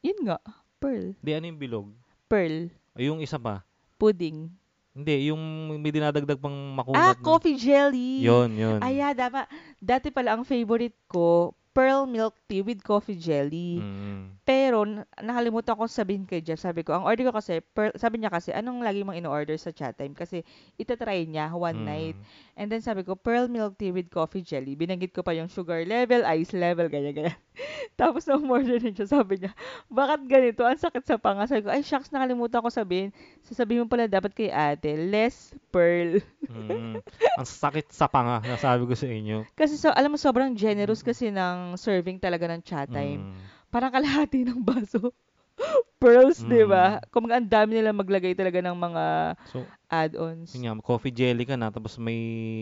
S3: Yun nga, pearl.
S2: Hindi, ano yung bilog?
S3: Pearl.
S2: Ay, yung isa pa.
S3: Pudding.
S2: Hindi, yung may dinadagdag pang
S3: Ah,
S2: makunat na.
S3: coffee jelly.
S2: Yun, yun.
S3: Aya, dama. Dati pala ang favorite ko, pearl milk tea with coffee jelly.
S2: Mm.
S3: Pero, n- nakalimutan ko sabihin kay Jeff. Sabi ko, ang order ko kasi, pearl, sabi niya kasi, anong lagi mong in-order sa chat time? Kasi, itatry niya one
S2: Mm.
S3: night. And then sabi ko, pearl milk tea with coffee jelly. Binanggit ko pa yung sugar level, ice level, ganyan, ganyan. (laughs) Tapos nung order din siya, sabi niya, bakit ganito? Ang sakit sa panga. Sabi ko, ay shucks, nakalimutan ko sabihin. Sasabihin mo pala dapat kay ate, less pearl.
S2: Mm. Ang sakit sa panga, nasabi ko sa inyo.
S3: Kasi so, alam mo, sobrang generous kasi ng serving talaga ng chat time.
S2: Mm.
S3: Parang kalahati ng baso. (laughs) Pearls, di ba?
S2: Mm.
S3: Kung ang dami nila maglagay talaga ng mga
S2: So,
S3: add-ons.
S2: yun nga, coffee jelly ka na, tapos may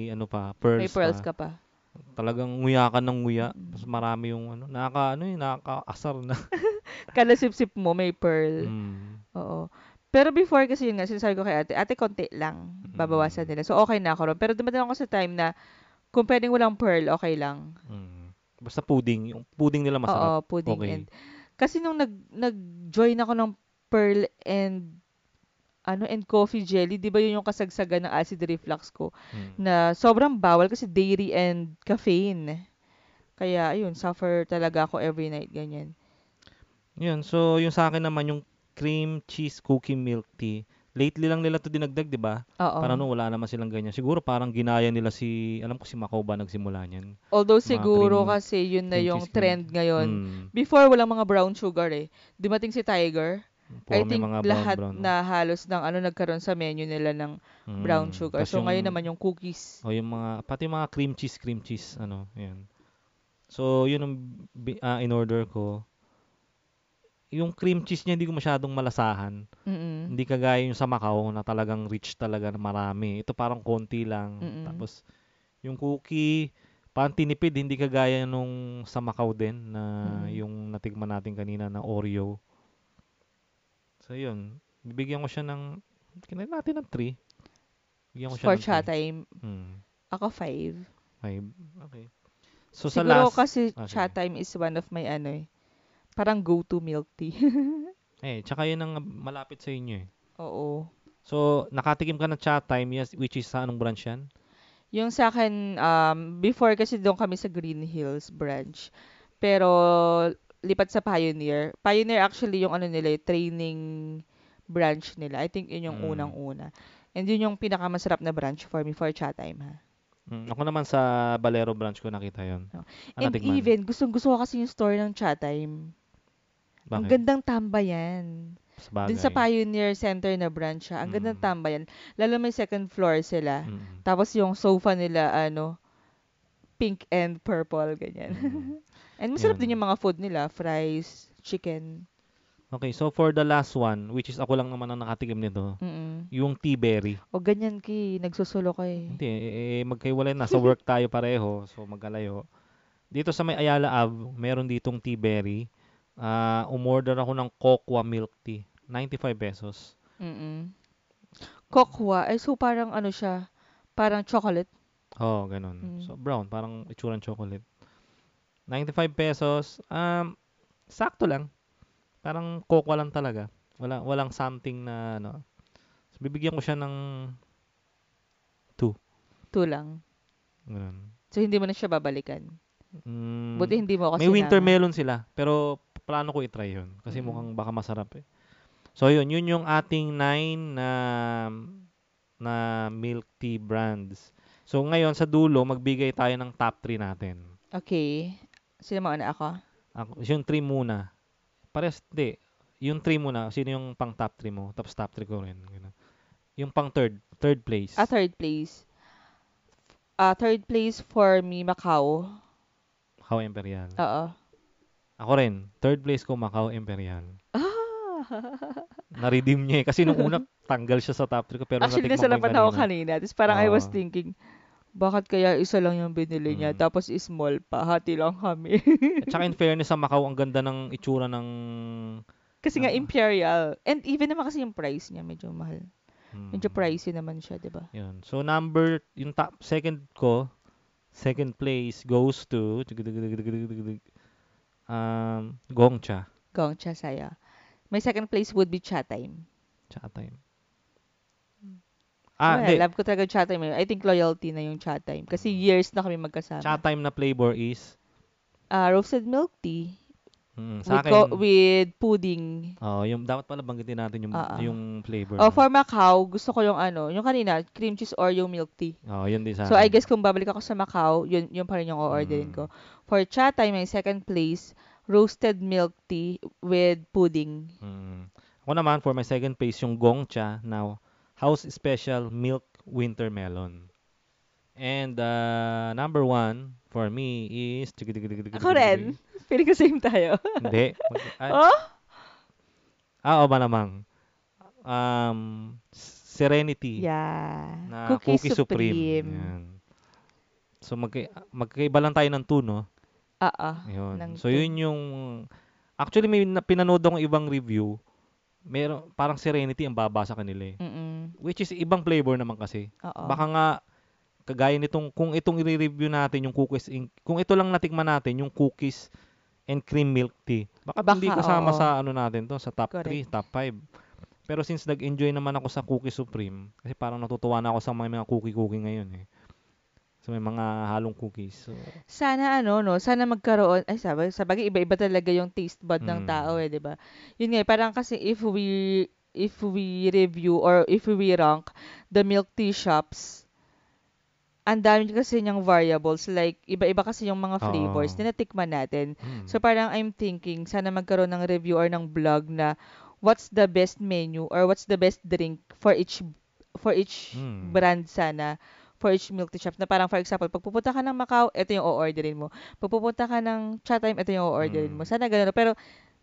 S2: ano pa, pearls,
S3: May pearls
S2: pa.
S3: ka pa.
S2: Talagang nguya ka ng nguya.
S3: Mm.
S2: Tapos marami yung ano, nakaka, ano yun, nakakaasar na. (laughs)
S3: Kada sip-sip mo, may pearl.
S2: Mm.
S3: Oo. Pero before kasi yun nga, sinasabi ko kay ate, ate, konti lang. Babawasan
S2: Mm.
S3: nila. So, okay na ako ron. Pero dumating ako sa time na, kung pwedeng walang pearl, okay lang.
S2: Mm. Basta pudding, yung pudding nila masarap.
S3: Oo, pudding.
S2: Okay.
S3: And, kasi nung nag, nag-join ako ng pearl and ano and coffee jelly, 'di ba yun yung kasagsagan ng acid reflux ko
S2: Mm.
S3: na sobrang bawal kasi dairy and caffeine. Kaya ayun, suffer talaga ako every night ganyan.
S2: Yun, so yung sa akin naman yung cream cheese cookie milk tea. Lately lang nila to dinagdag, 'di ba? Para no wala naman silang ganyan. Siguro parang ginaya nila si alam ko si Macau ba nagsimula niyan.
S3: Although
S2: mga
S3: siguro
S2: cream-
S3: kasi yun na
S2: cream
S3: yung
S2: cheese,
S3: trend ngayon.
S2: Mm.
S3: Before walang mga brown sugar eh. Dumating si Tiger.
S2: Puro
S3: I think
S2: mga brown,
S3: lahat
S2: brown,
S3: na halos ng ano nagkaroon sa menu nila ng
S2: Mm.
S3: brown sugar.
S2: Tas
S3: So ngayon naman yung cookies.
S2: O yung mga, pati mga cream cheese, cream cheese, ano, yan. So, yun ang ah, in order ko. Yung cream cheese niya, hindi ko masyadong malasahan.
S3: Mm-mm.
S2: Hindi kagaya yung sa Macau na talagang rich talaga na marami. Ito parang konti lang.
S3: Mm-mm.
S2: Tapos, yung cookie, parang tinipid, hindi kagaya nung sa Macau din na
S3: Mm-mm.
S2: yung natigman natin kanina na Oreo. So, yun. Bibigyan ko siya ng, kinain natin ng 3. Bigyan ko siya
S3: For
S2: ng
S3: chat
S2: three.
S3: time,
S2: Hmm.
S3: ako five.
S2: Five. Okay. So sa
S3: Siguro
S2: last,
S3: kasi
S2: Ah,
S3: chat time is one of my ano eh. Parang go-to milk tea. (laughs)
S2: eh, tsaka yun ang malapit sa inyo eh.
S3: Oo.
S2: So, nakatikim ka ng chat time, yes, which is sa anong branch yan?
S3: Yung sa akin, um, before kasi doon kami sa Green Hills branch. Pero, lipat sa Pioneer. Pioneer actually yung ano nila, eh, training branch nila. I think yun yung
S2: Mm.
S3: unang-una. And yun yung pinakamasarap na branch for me for chat time ha.
S2: Mm, ako naman sa Balero branch ko nakita yon.
S3: Oh.
S2: Ah,
S3: And
S2: natikman.
S3: even, gustong gusto ko kasi yung store ng chat time. Ang
S2: Bakit?
S3: gandang tambayan.
S2: Sa bagay.
S3: Dun sa Pioneer Center na branch siya. Ang gandang
S2: Mm.
S3: tambayan. Lalo may second floor sila.
S2: Mm.
S3: Tapos yung sofa nila, ano, pink and purple, ganyan.
S2: Mm. (laughs)
S3: and masarap
S2: Yan.
S3: din yung mga food nila. Fries, chicken.
S2: Okay, so for the last one, which is ako lang naman ang nakatikim nito,
S3: Mm-mm.
S2: yung tea berry.
S3: O ganyan ki, nagsusulo ka eh.
S2: Hindi, eh, eh, magkaiwalay na. Sa work tayo pareho, so magkalayo. Dito sa may Ayala Ave, meron ditong tea berry. Ah, umorder ako ng cocoa milk tea. 95 pesos.
S3: Mm-mm. Kokwa, ay so parang ano siya, parang chocolate.
S2: Oo, oh, ganun.
S3: Mm.
S2: So, brown, parang itsurang chocolate. 95 pesos. Um, sakto lang. Parang cocoa lang talaga. Wala, walang something na, ano. So, bibigyan ko siya ng,
S3: Two lang.
S2: ganun.
S3: So hindi mo na siya babalikan.
S2: Mm,
S3: Buti hindi mo ako
S2: may winter
S3: sinama.
S2: melon sila, pero plano ko i-try yun kasi
S3: Mm.
S2: mukhang baka masarap eh. So yun, yun yung ating nine na na milk tea brands. So ngayon sa dulo, magbigay tayo ng top 3 natin.
S3: Okay. Sino mauna ako?
S2: Ako, yung 3 muna. Pares, hindi. Yung 3 muna, sino yung pang top 3 mo? Tapos top 3 ko rin. Ganun. Yung pang third, third place.
S3: Ah, third place. Ah, third place for me, Macau.
S2: Macau Imperial.
S3: Oo.
S2: Ako rin, third place ko Macau Imperial.
S3: Ah! (laughs)
S2: Na-redeem niya eh. Kasi nung una, tanggal siya sa top 3 ko. Pero
S3: Actually,
S2: yung
S3: ako kanina. Tapos parang I was thinking, bakit kaya isa lang yung binili niya?
S2: Mm.
S3: Tapos small pa. Hati lang kami.
S2: At saka in fairness sa Macau, ang ganda ng itsura ng...
S3: kasi nga
S2: Oo.
S3: Imperial. And even naman kasi yung price niya, medyo mahal.
S2: Hmm,
S3: Medyo pricey naman siya, di ba?
S2: Yun. So number, yung top, second ko, second place goes to um, Gongcha.
S3: Gongcha saya. My second place would be Cha Time.
S2: Cha time. Ah,
S3: well,
S2: hindi.
S3: love ko talaga Cha Time. I think loyalty na yung Cha Time. Kasi years na kami magkasama.
S2: Cha time na flavor is
S3: Ah, roasted milk tea.
S2: Mm,
S3: With,
S2: sa akin.
S3: co- with pudding.
S2: oh, yung dapat pala banggitin natin yung
S3: ah.
S2: yung flavor.
S3: Oh,
S2: no?
S3: for Macau, gusto ko yung ano, yung kanina, cream cheese or yung milk tea.
S2: Oh, yun din sa
S3: So, I
S2: akin.
S3: guess kung babalik ako sa Macau, yun, yun pa rin yung o-orderin
S2: Mm.
S3: ko. For Cha Time, my second place, roasted milk tea with pudding.
S2: Mm. Ako naman for my second place yung Gongcha now house special milk winter melon. And uh, number one for me is
S3: Ako rin. Feeling ko same tayo.
S2: Hindi. (laughs) Ay,
S3: oh?
S2: ah, o malamang. Um, Serenity
S3: Yeah.
S2: na
S3: Cookie,
S2: Cookie,
S3: Supreme.
S2: Yan. So magka magkaiba lang tayo ng two, no?
S3: Ah, ah.
S2: Ayun.
S3: Ng
S2: So
S3: two.
S2: yun yung actually may na- pinanood akong ibang review. Meron parang Serenity ang babasa kanila eh.
S3: Mm-mm.
S2: Which is ibang flavor naman kasi.
S3: Oo.
S2: Baka nga kagaya nitong kung itong i-review natin yung cookies in- kung ito lang natikman natin yung cookies and cream milk tea. Baka,
S3: Baka,
S2: hindi kasama
S3: oo.
S2: sa ano natin to sa top
S3: Correct.
S2: 3, top 5. Pero since nag-enjoy naman ako sa Cookie Supreme, kasi parang natutuwa na ako sa mga, mga cookie-cookie ngayon eh. So may mga halong cookies. So,
S3: Sana ano, no? Sana magkaroon, ay sabi, sa bagay, iba-iba talaga yung taste bud ng
S2: Mm.
S3: tao eh, di ba? Yun nga, eh, parang kasi if we, if we review or if we rank the milk tea shops, ang dami kasi niyang variables. Like, iba-iba kasi yung mga flavors
S2: Oo.
S3: na natikman natin.
S2: mm.
S3: So, parang I'm thinking, sana magkaroon ng review or ng blog na what's the best menu or what's the best drink for each for each
S2: Mm.
S3: brand sana for each milk tea shop. Na parang, for example, pag pupunta ka ng Macau, ito yung o-orderin mo. Pag pupunta ka ng Cha Time, ito yung o-orderin mo.
S2: Mm.
S3: Sana ganun. Pero,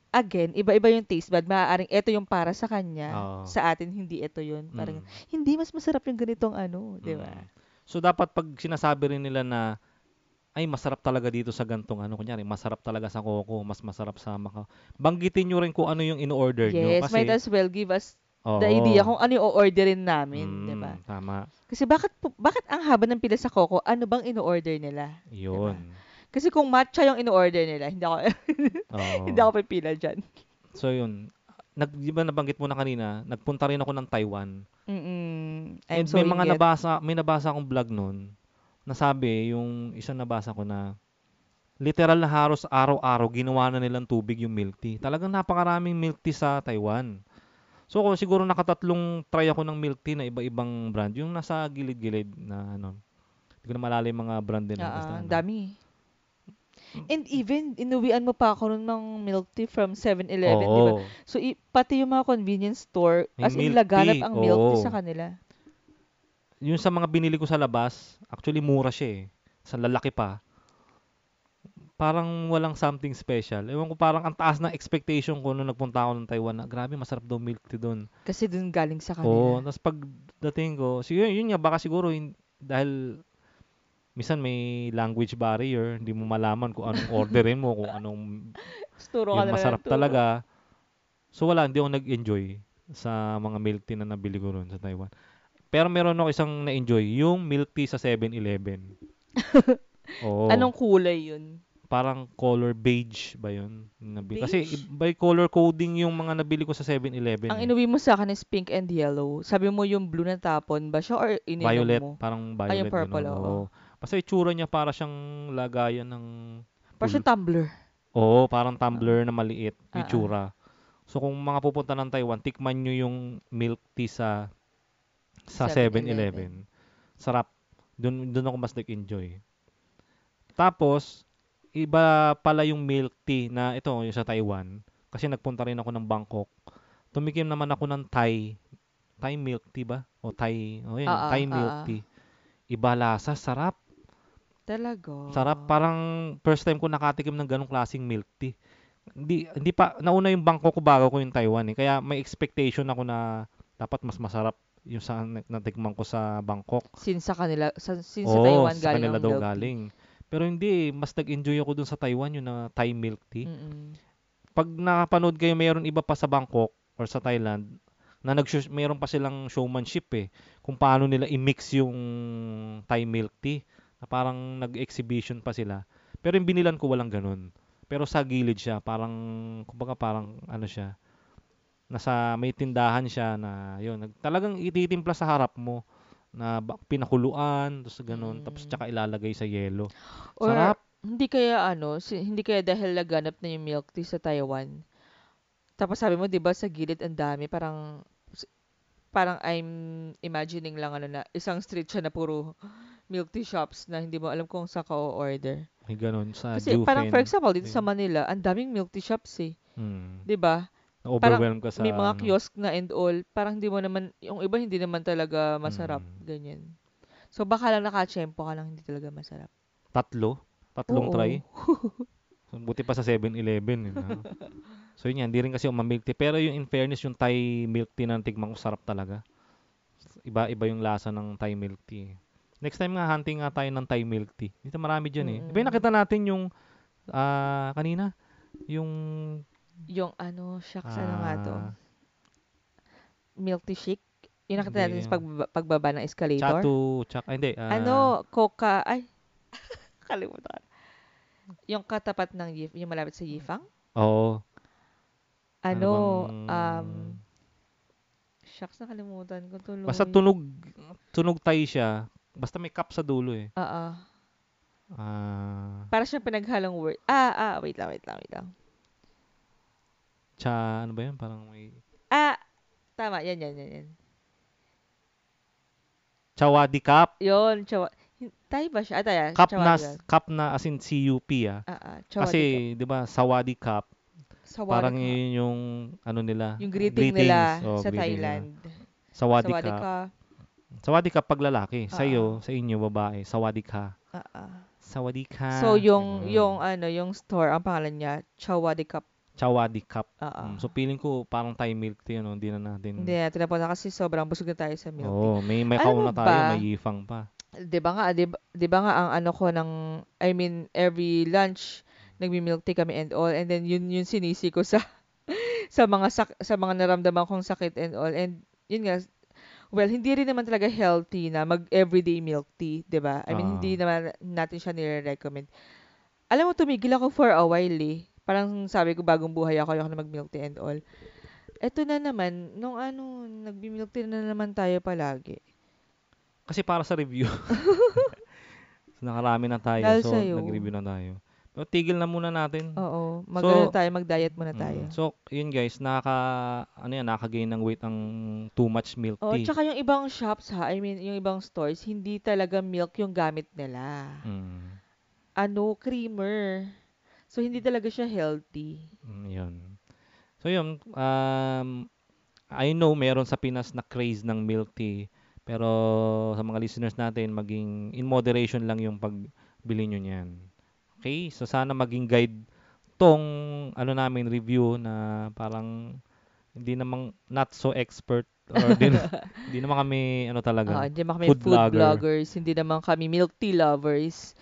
S3: again, iba-iba yung taste bud. Maaaring ito yung para sa kanya.
S2: Oo.
S3: Sa atin, hindi ito yun. Parang,
S2: Mm.
S3: hindi mas masarap yung ganitong ano, di ba?
S2: Mm. So dapat pag sinasabi rin nila na ay masarap talaga dito sa gantong ano kunyari masarap talaga sa Coco, mas masarap sa Macau. Banggitin nyo rin kung ano yung in-order
S3: Yes,
S2: kasi
S3: might as well give us
S2: Oo.
S3: the idea kung ano yung o-orderin namin,
S2: Mm,
S3: di ba?
S2: Tama.
S3: Kasi bakit bakit ang haba ng pila sa Coco? Ano bang in-order nila?
S2: Yun.
S3: Kasi kung matcha yung in-order nila, hindi ako (laughs) hindi ako pipila diyan.
S2: So yun. Nag, di ba nabanggit mo na kanina, nagpunta rin ako ng Taiwan.
S3: Mm. I'm
S2: And
S3: so
S2: may mga
S3: inget.
S2: nabasa, may nabasa akong vlog noon. Nasabi, yung isang nabasa ko na literal na haros araw-araw ginawa na nilang tubig yung milk tea. Talagang napakaraming milk tea sa Taiwan. So kung siguro nakatatlong try ako ng milk tea na iba-ibang brand, yung nasa gilid-gilid na ano. Hindi ko na maalala yung mga brand din.
S3: Ah,
S2: basta
S3: ang
S2: ano.
S3: dami. And even, inuwian mo pa ako nun ng milk tea from 7-Eleven, di ba?
S2: Oo.
S3: So, i- pati yung mga convenience store,
S2: May
S3: as in,
S2: milk
S3: laganap
S2: tea,
S3: ang milk tea
S2: oo.
S3: sa kanila.
S2: Yung sa mga binili ko sa labas, actually mura siya eh. Sa lalaki pa. Parang walang something special. Ewan ko parang ang taas ng expectation ko nung nagpunta ako ng Taiwan na grabe masarap daw milk tea doon.
S3: Kasi dun galing sa
S2: Oo,
S3: kanila.
S2: tapos pagdating ko, siguro yun nga baka siguro hin- dahil minsan may language barrier, hindi mo malaman kung anong orderin mo, kung anong (laughs) yung masarap talaga. So wala, hindi ako nag-enjoy sa mga milk tea na nabili ko ron sa Taiwan. Pero meron ako isang na-enjoy, yung milk tea sa 7-Eleven. (laughs) Oo.
S3: Anong kulay yun?
S2: Parang color beige ba yun? Nabili. Kasi
S3: Beige?
S2: i- by color coding yung mga nabili ko sa 7-Eleven.
S3: Ang
S2: eh.
S3: inuwi mo sa akin is pink and yellow. Sabi mo yung blue na tapon ba siya or ininom
S2: Violet,
S3: mo?
S2: parang
S3: Ay,
S2: violet.
S3: yung purple, oo.
S2: Basta itsura niya para siyang lagayan ng
S3: Parang siyang tumbler.
S2: Oo, parang tumbler na maliit
S3: Ah, ah.
S2: itsura. So kung mga pupunta ng Taiwan, tikman nyo yung milk tea sa sa
S3: 7-Eleven.
S2: 7-Eleven. Sarap. Doon doon ako mas nag-enjoy. Tapos iba pala yung milk tea na ito yung sa Taiwan kasi nagpunta rin ako ng Bangkok. Tumikim naman ako ng Thai Thai milk tea ba? O Thai, oh yun,
S3: Ah, ah,
S2: Thai milk
S3: ah, ah.
S2: tea. Iba lasa, sarap.
S3: Talaga.
S2: Sarap, parang first time ko nakatikim ng ganong klaseng milk tea. Hindi hindi pa nauna yung Bangkok ko bago ko yung Taiwan eh. Kaya may expectation ako na dapat mas masarap yung sa na- natikman ko sa Bangkok.
S3: Since sa kanila, sa, since sa
S2: Oo,
S3: Taiwan
S2: sa
S3: galing
S2: kanila daw
S3: milk
S2: galing. Pero hindi, eh. mas nag-enjoy ako dun sa Taiwan yung na Thai milk tea.
S3: Mm-mm.
S2: Pag nakapanood kayo, mayroon iba pa sa Bangkok or sa Thailand na nag mayroon pa silang showmanship eh kung paano nila i-mix yung Thai milk tea na parang nag-exhibition pa sila. Pero yung binilan ko walang ganun. Pero sa gilid siya, parang kumbaga parang ano siya, nasa may tindahan siya na yun, nag, talagang ititimpla sa harap mo na pinakuluan, tapos ganun, tapos
S3: Mm.
S2: tsaka ilalagay sa yelo.
S3: Or,
S2: Sarap.
S3: hindi kaya ano, si, hindi kaya dahil laganap na yung milk tea sa Taiwan. Tapos sabi mo, 'di ba, sa gilid ang dami, parang parang I'm imagining lang ano na isang street siya na puro milk tea shops na hindi mo alam kung saan ka o-order.
S2: May ganun sa
S3: Kasi parang for example, dito sa. Manila, ang daming milk tea shops eh.
S2: Hmm.
S3: 'Di ba?
S2: Na-overwhelm ka sa
S3: May mga
S2: ano.
S3: kiosk na and all, parang hindi mo naman, yung iba hindi naman talaga masarap,
S2: Mm.
S3: ganyan. So baka lang nakachempo ka lang hindi talaga masarap.
S2: Tatlo? Tatlong
S3: Oo.
S2: try? (laughs) Buti pa sa 7-Eleven. Yun, ah. So yun yan, hindi rin kasi ako milk tea. Pero yung in fairness, yung Thai milk tea na tikman ko, sarap talaga. Iba-iba yung lasa ng Thai milk tea. Next time nga, hunting nga tayo ng Thai milk tea. Dito marami dyan eh. Iba yung
S3: Mm.
S2: nakita natin yung, ah, kanina, yung,
S3: Yung ano, shucks, ano nga to?
S2: ah,
S3: Milk tea shake. Yung nakita
S2: Hindi,
S3: natin sa pagbaba, pagbaba ng escalator.
S2: chatu, chak, ah, hindi. ah,
S3: ano, coca, ay, (laughs) kalimutan. Yung katapat ng yung malapit sa Yifang.
S2: Oo.
S3: Ano,
S2: bang-
S3: um, shucks, nakalimutan ko tuloy.
S2: Basta tunog, tunog Thai siya. Basta may cup sa dulo eh.
S3: Oo.
S2: Ah,
S3: Para siyang pinaghalong word. Ah, ah, wait lang, wait lang, wait lang.
S2: cha, ano ba yun? Parang may,
S3: Ah, tama, yan, yan, yan, yan.
S2: chawadi cup.
S3: Yun, chawa. Tayo ba siya? Ah, tayo.
S2: Cup na,
S3: Chawadi yan.
S2: cup na as in CUP ah.
S3: Ah, ah, chawadi
S2: Kasi, di ba, sawadi cup,
S3: Sawadi
S2: parang
S3: ka.
S2: yun yung, ano nila,
S3: Yung greeting nila
S2: greetings. Oh,
S3: sa
S2: greeting nila.
S3: Thailand.
S2: Sawadi,
S3: Sawadi
S2: ka. Sawadi ka pag lalaki. Sa
S3: Ah,
S2: iyo, sa inyo, babae. Sawadi ka.
S3: Ah, ah.
S2: Sawadi ka.
S3: So, yung,
S2: Ganun.
S3: yung, ano, yung store, ang pangalan niya, Chawadi Cup.
S2: Chawadi cup.
S3: Ah, ah.
S2: Mm, so, feeling ko, parang Thai milk tea, ano, hindi na natin.
S3: Hindi natin na kasi sobrang busog na tayo sa milk.
S2: Oo, may, may
S3: mo
S2: kauna tayo,
S3: ba?
S2: may yifang pa.
S3: 'Di ba nga, 'di ba, 'di ba nga ang ano ko ng I mean every lunch nagmi-milk tea kami and all and then yun yun sinisi ko sa (laughs) sa mga sak- sa mga naramdaman kong sakit and all and yun nga well hindi rin naman talaga healthy na mag everyday milk tea 'di ba I mean
S2: Ah.
S3: hindi naman natin siya nire-recommend alam mo tumigil ako for a while eh parang sabi ko bagong buhay ako ayoko na mag milk tea and all eto na naman nung ano nagbi-milk tea na naman tayo palagi
S2: Kasi para sa review. (laughs) (laughs) so, nakarami na tayo.
S3: Dahil
S2: so,
S3: sa'yo.
S2: nag-review na tayo. Pero tigil na muna natin.
S3: Oo, mag
S2: So,
S3: ano tayo, mag-diet muna
S2: Mm,
S3: tayo.
S2: So, yun guys, nakaka, ano yan, nakaka-gain ng weight ang too much milk
S3: Oh,
S2: tea.
S3: tsaka yung ibang shops ha, I mean, yung ibang stores, hindi talaga milk yung gamit nila.
S2: Mm,
S3: Ano, creamer. So, hindi talaga siya healthy.
S2: mm, yun. So, yun, um, I know meron sa Pinas na craze ng milk tea. Pero sa mga listeners natin, maging in moderation lang yung pagbili nyo niyan. Okay? So, sana maging guide tong ano namin review na parang hindi namang not so expert or din, hindi (laughs) naman kami ano talaga.
S3: hindi naman kami
S2: food
S3: food,
S2: vlogger.
S3: vloggers, hindi naman kami milk tea lovers.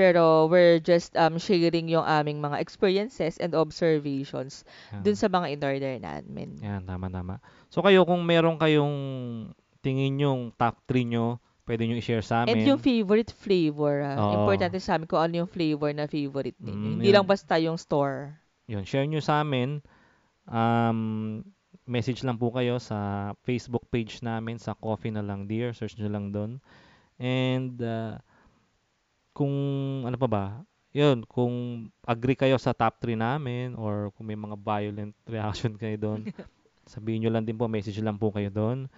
S3: Pero we're just um, sharing yung aming mga experiences and observations
S2: Yan.
S3: dun sa mga in-order namin.
S2: Yan, tama, tama. So kayo, kung meron kayong tingin yung top 3 nyo, pwede nyo i-share sa amin.
S3: And yung favorite flavor, ah.
S2: Oo.
S3: importante sa amin kung ano yung flavor na favorite ninyo.
S2: Mm,
S3: Hindi
S2: yun.
S3: lang basta yung store.
S2: Yun, share nyo sa amin. Um, message lang po kayo sa Facebook page namin sa Coffee na lang Dear. Search nyo lang doon. And uh, kung ano pa ba, yun, kung agree kayo sa top 3 namin or kung may mga violent (laughs) reaction kayo doon, (laughs) sabihin nyo lang din po, message lang po kayo doon.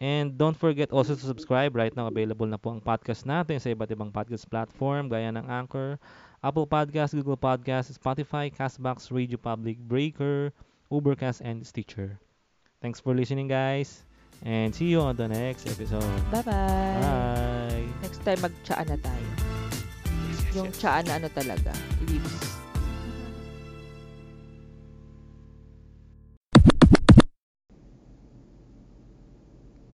S2: And don't forget also to subscribe. Right now, available na po ang podcast natin sa iba't ibang podcast platform gaya ng Anchor, Apple Podcast, Google Podcast, Spotify, Castbox, Radio Public, Breaker, Ubercast, and Stitcher. Thanks for listening, guys. And see you on the next episode.
S3: Bye-bye.
S2: Bye!
S3: Next time, mag-tsaa na tayo. Yung tsaa na ano talaga, lips.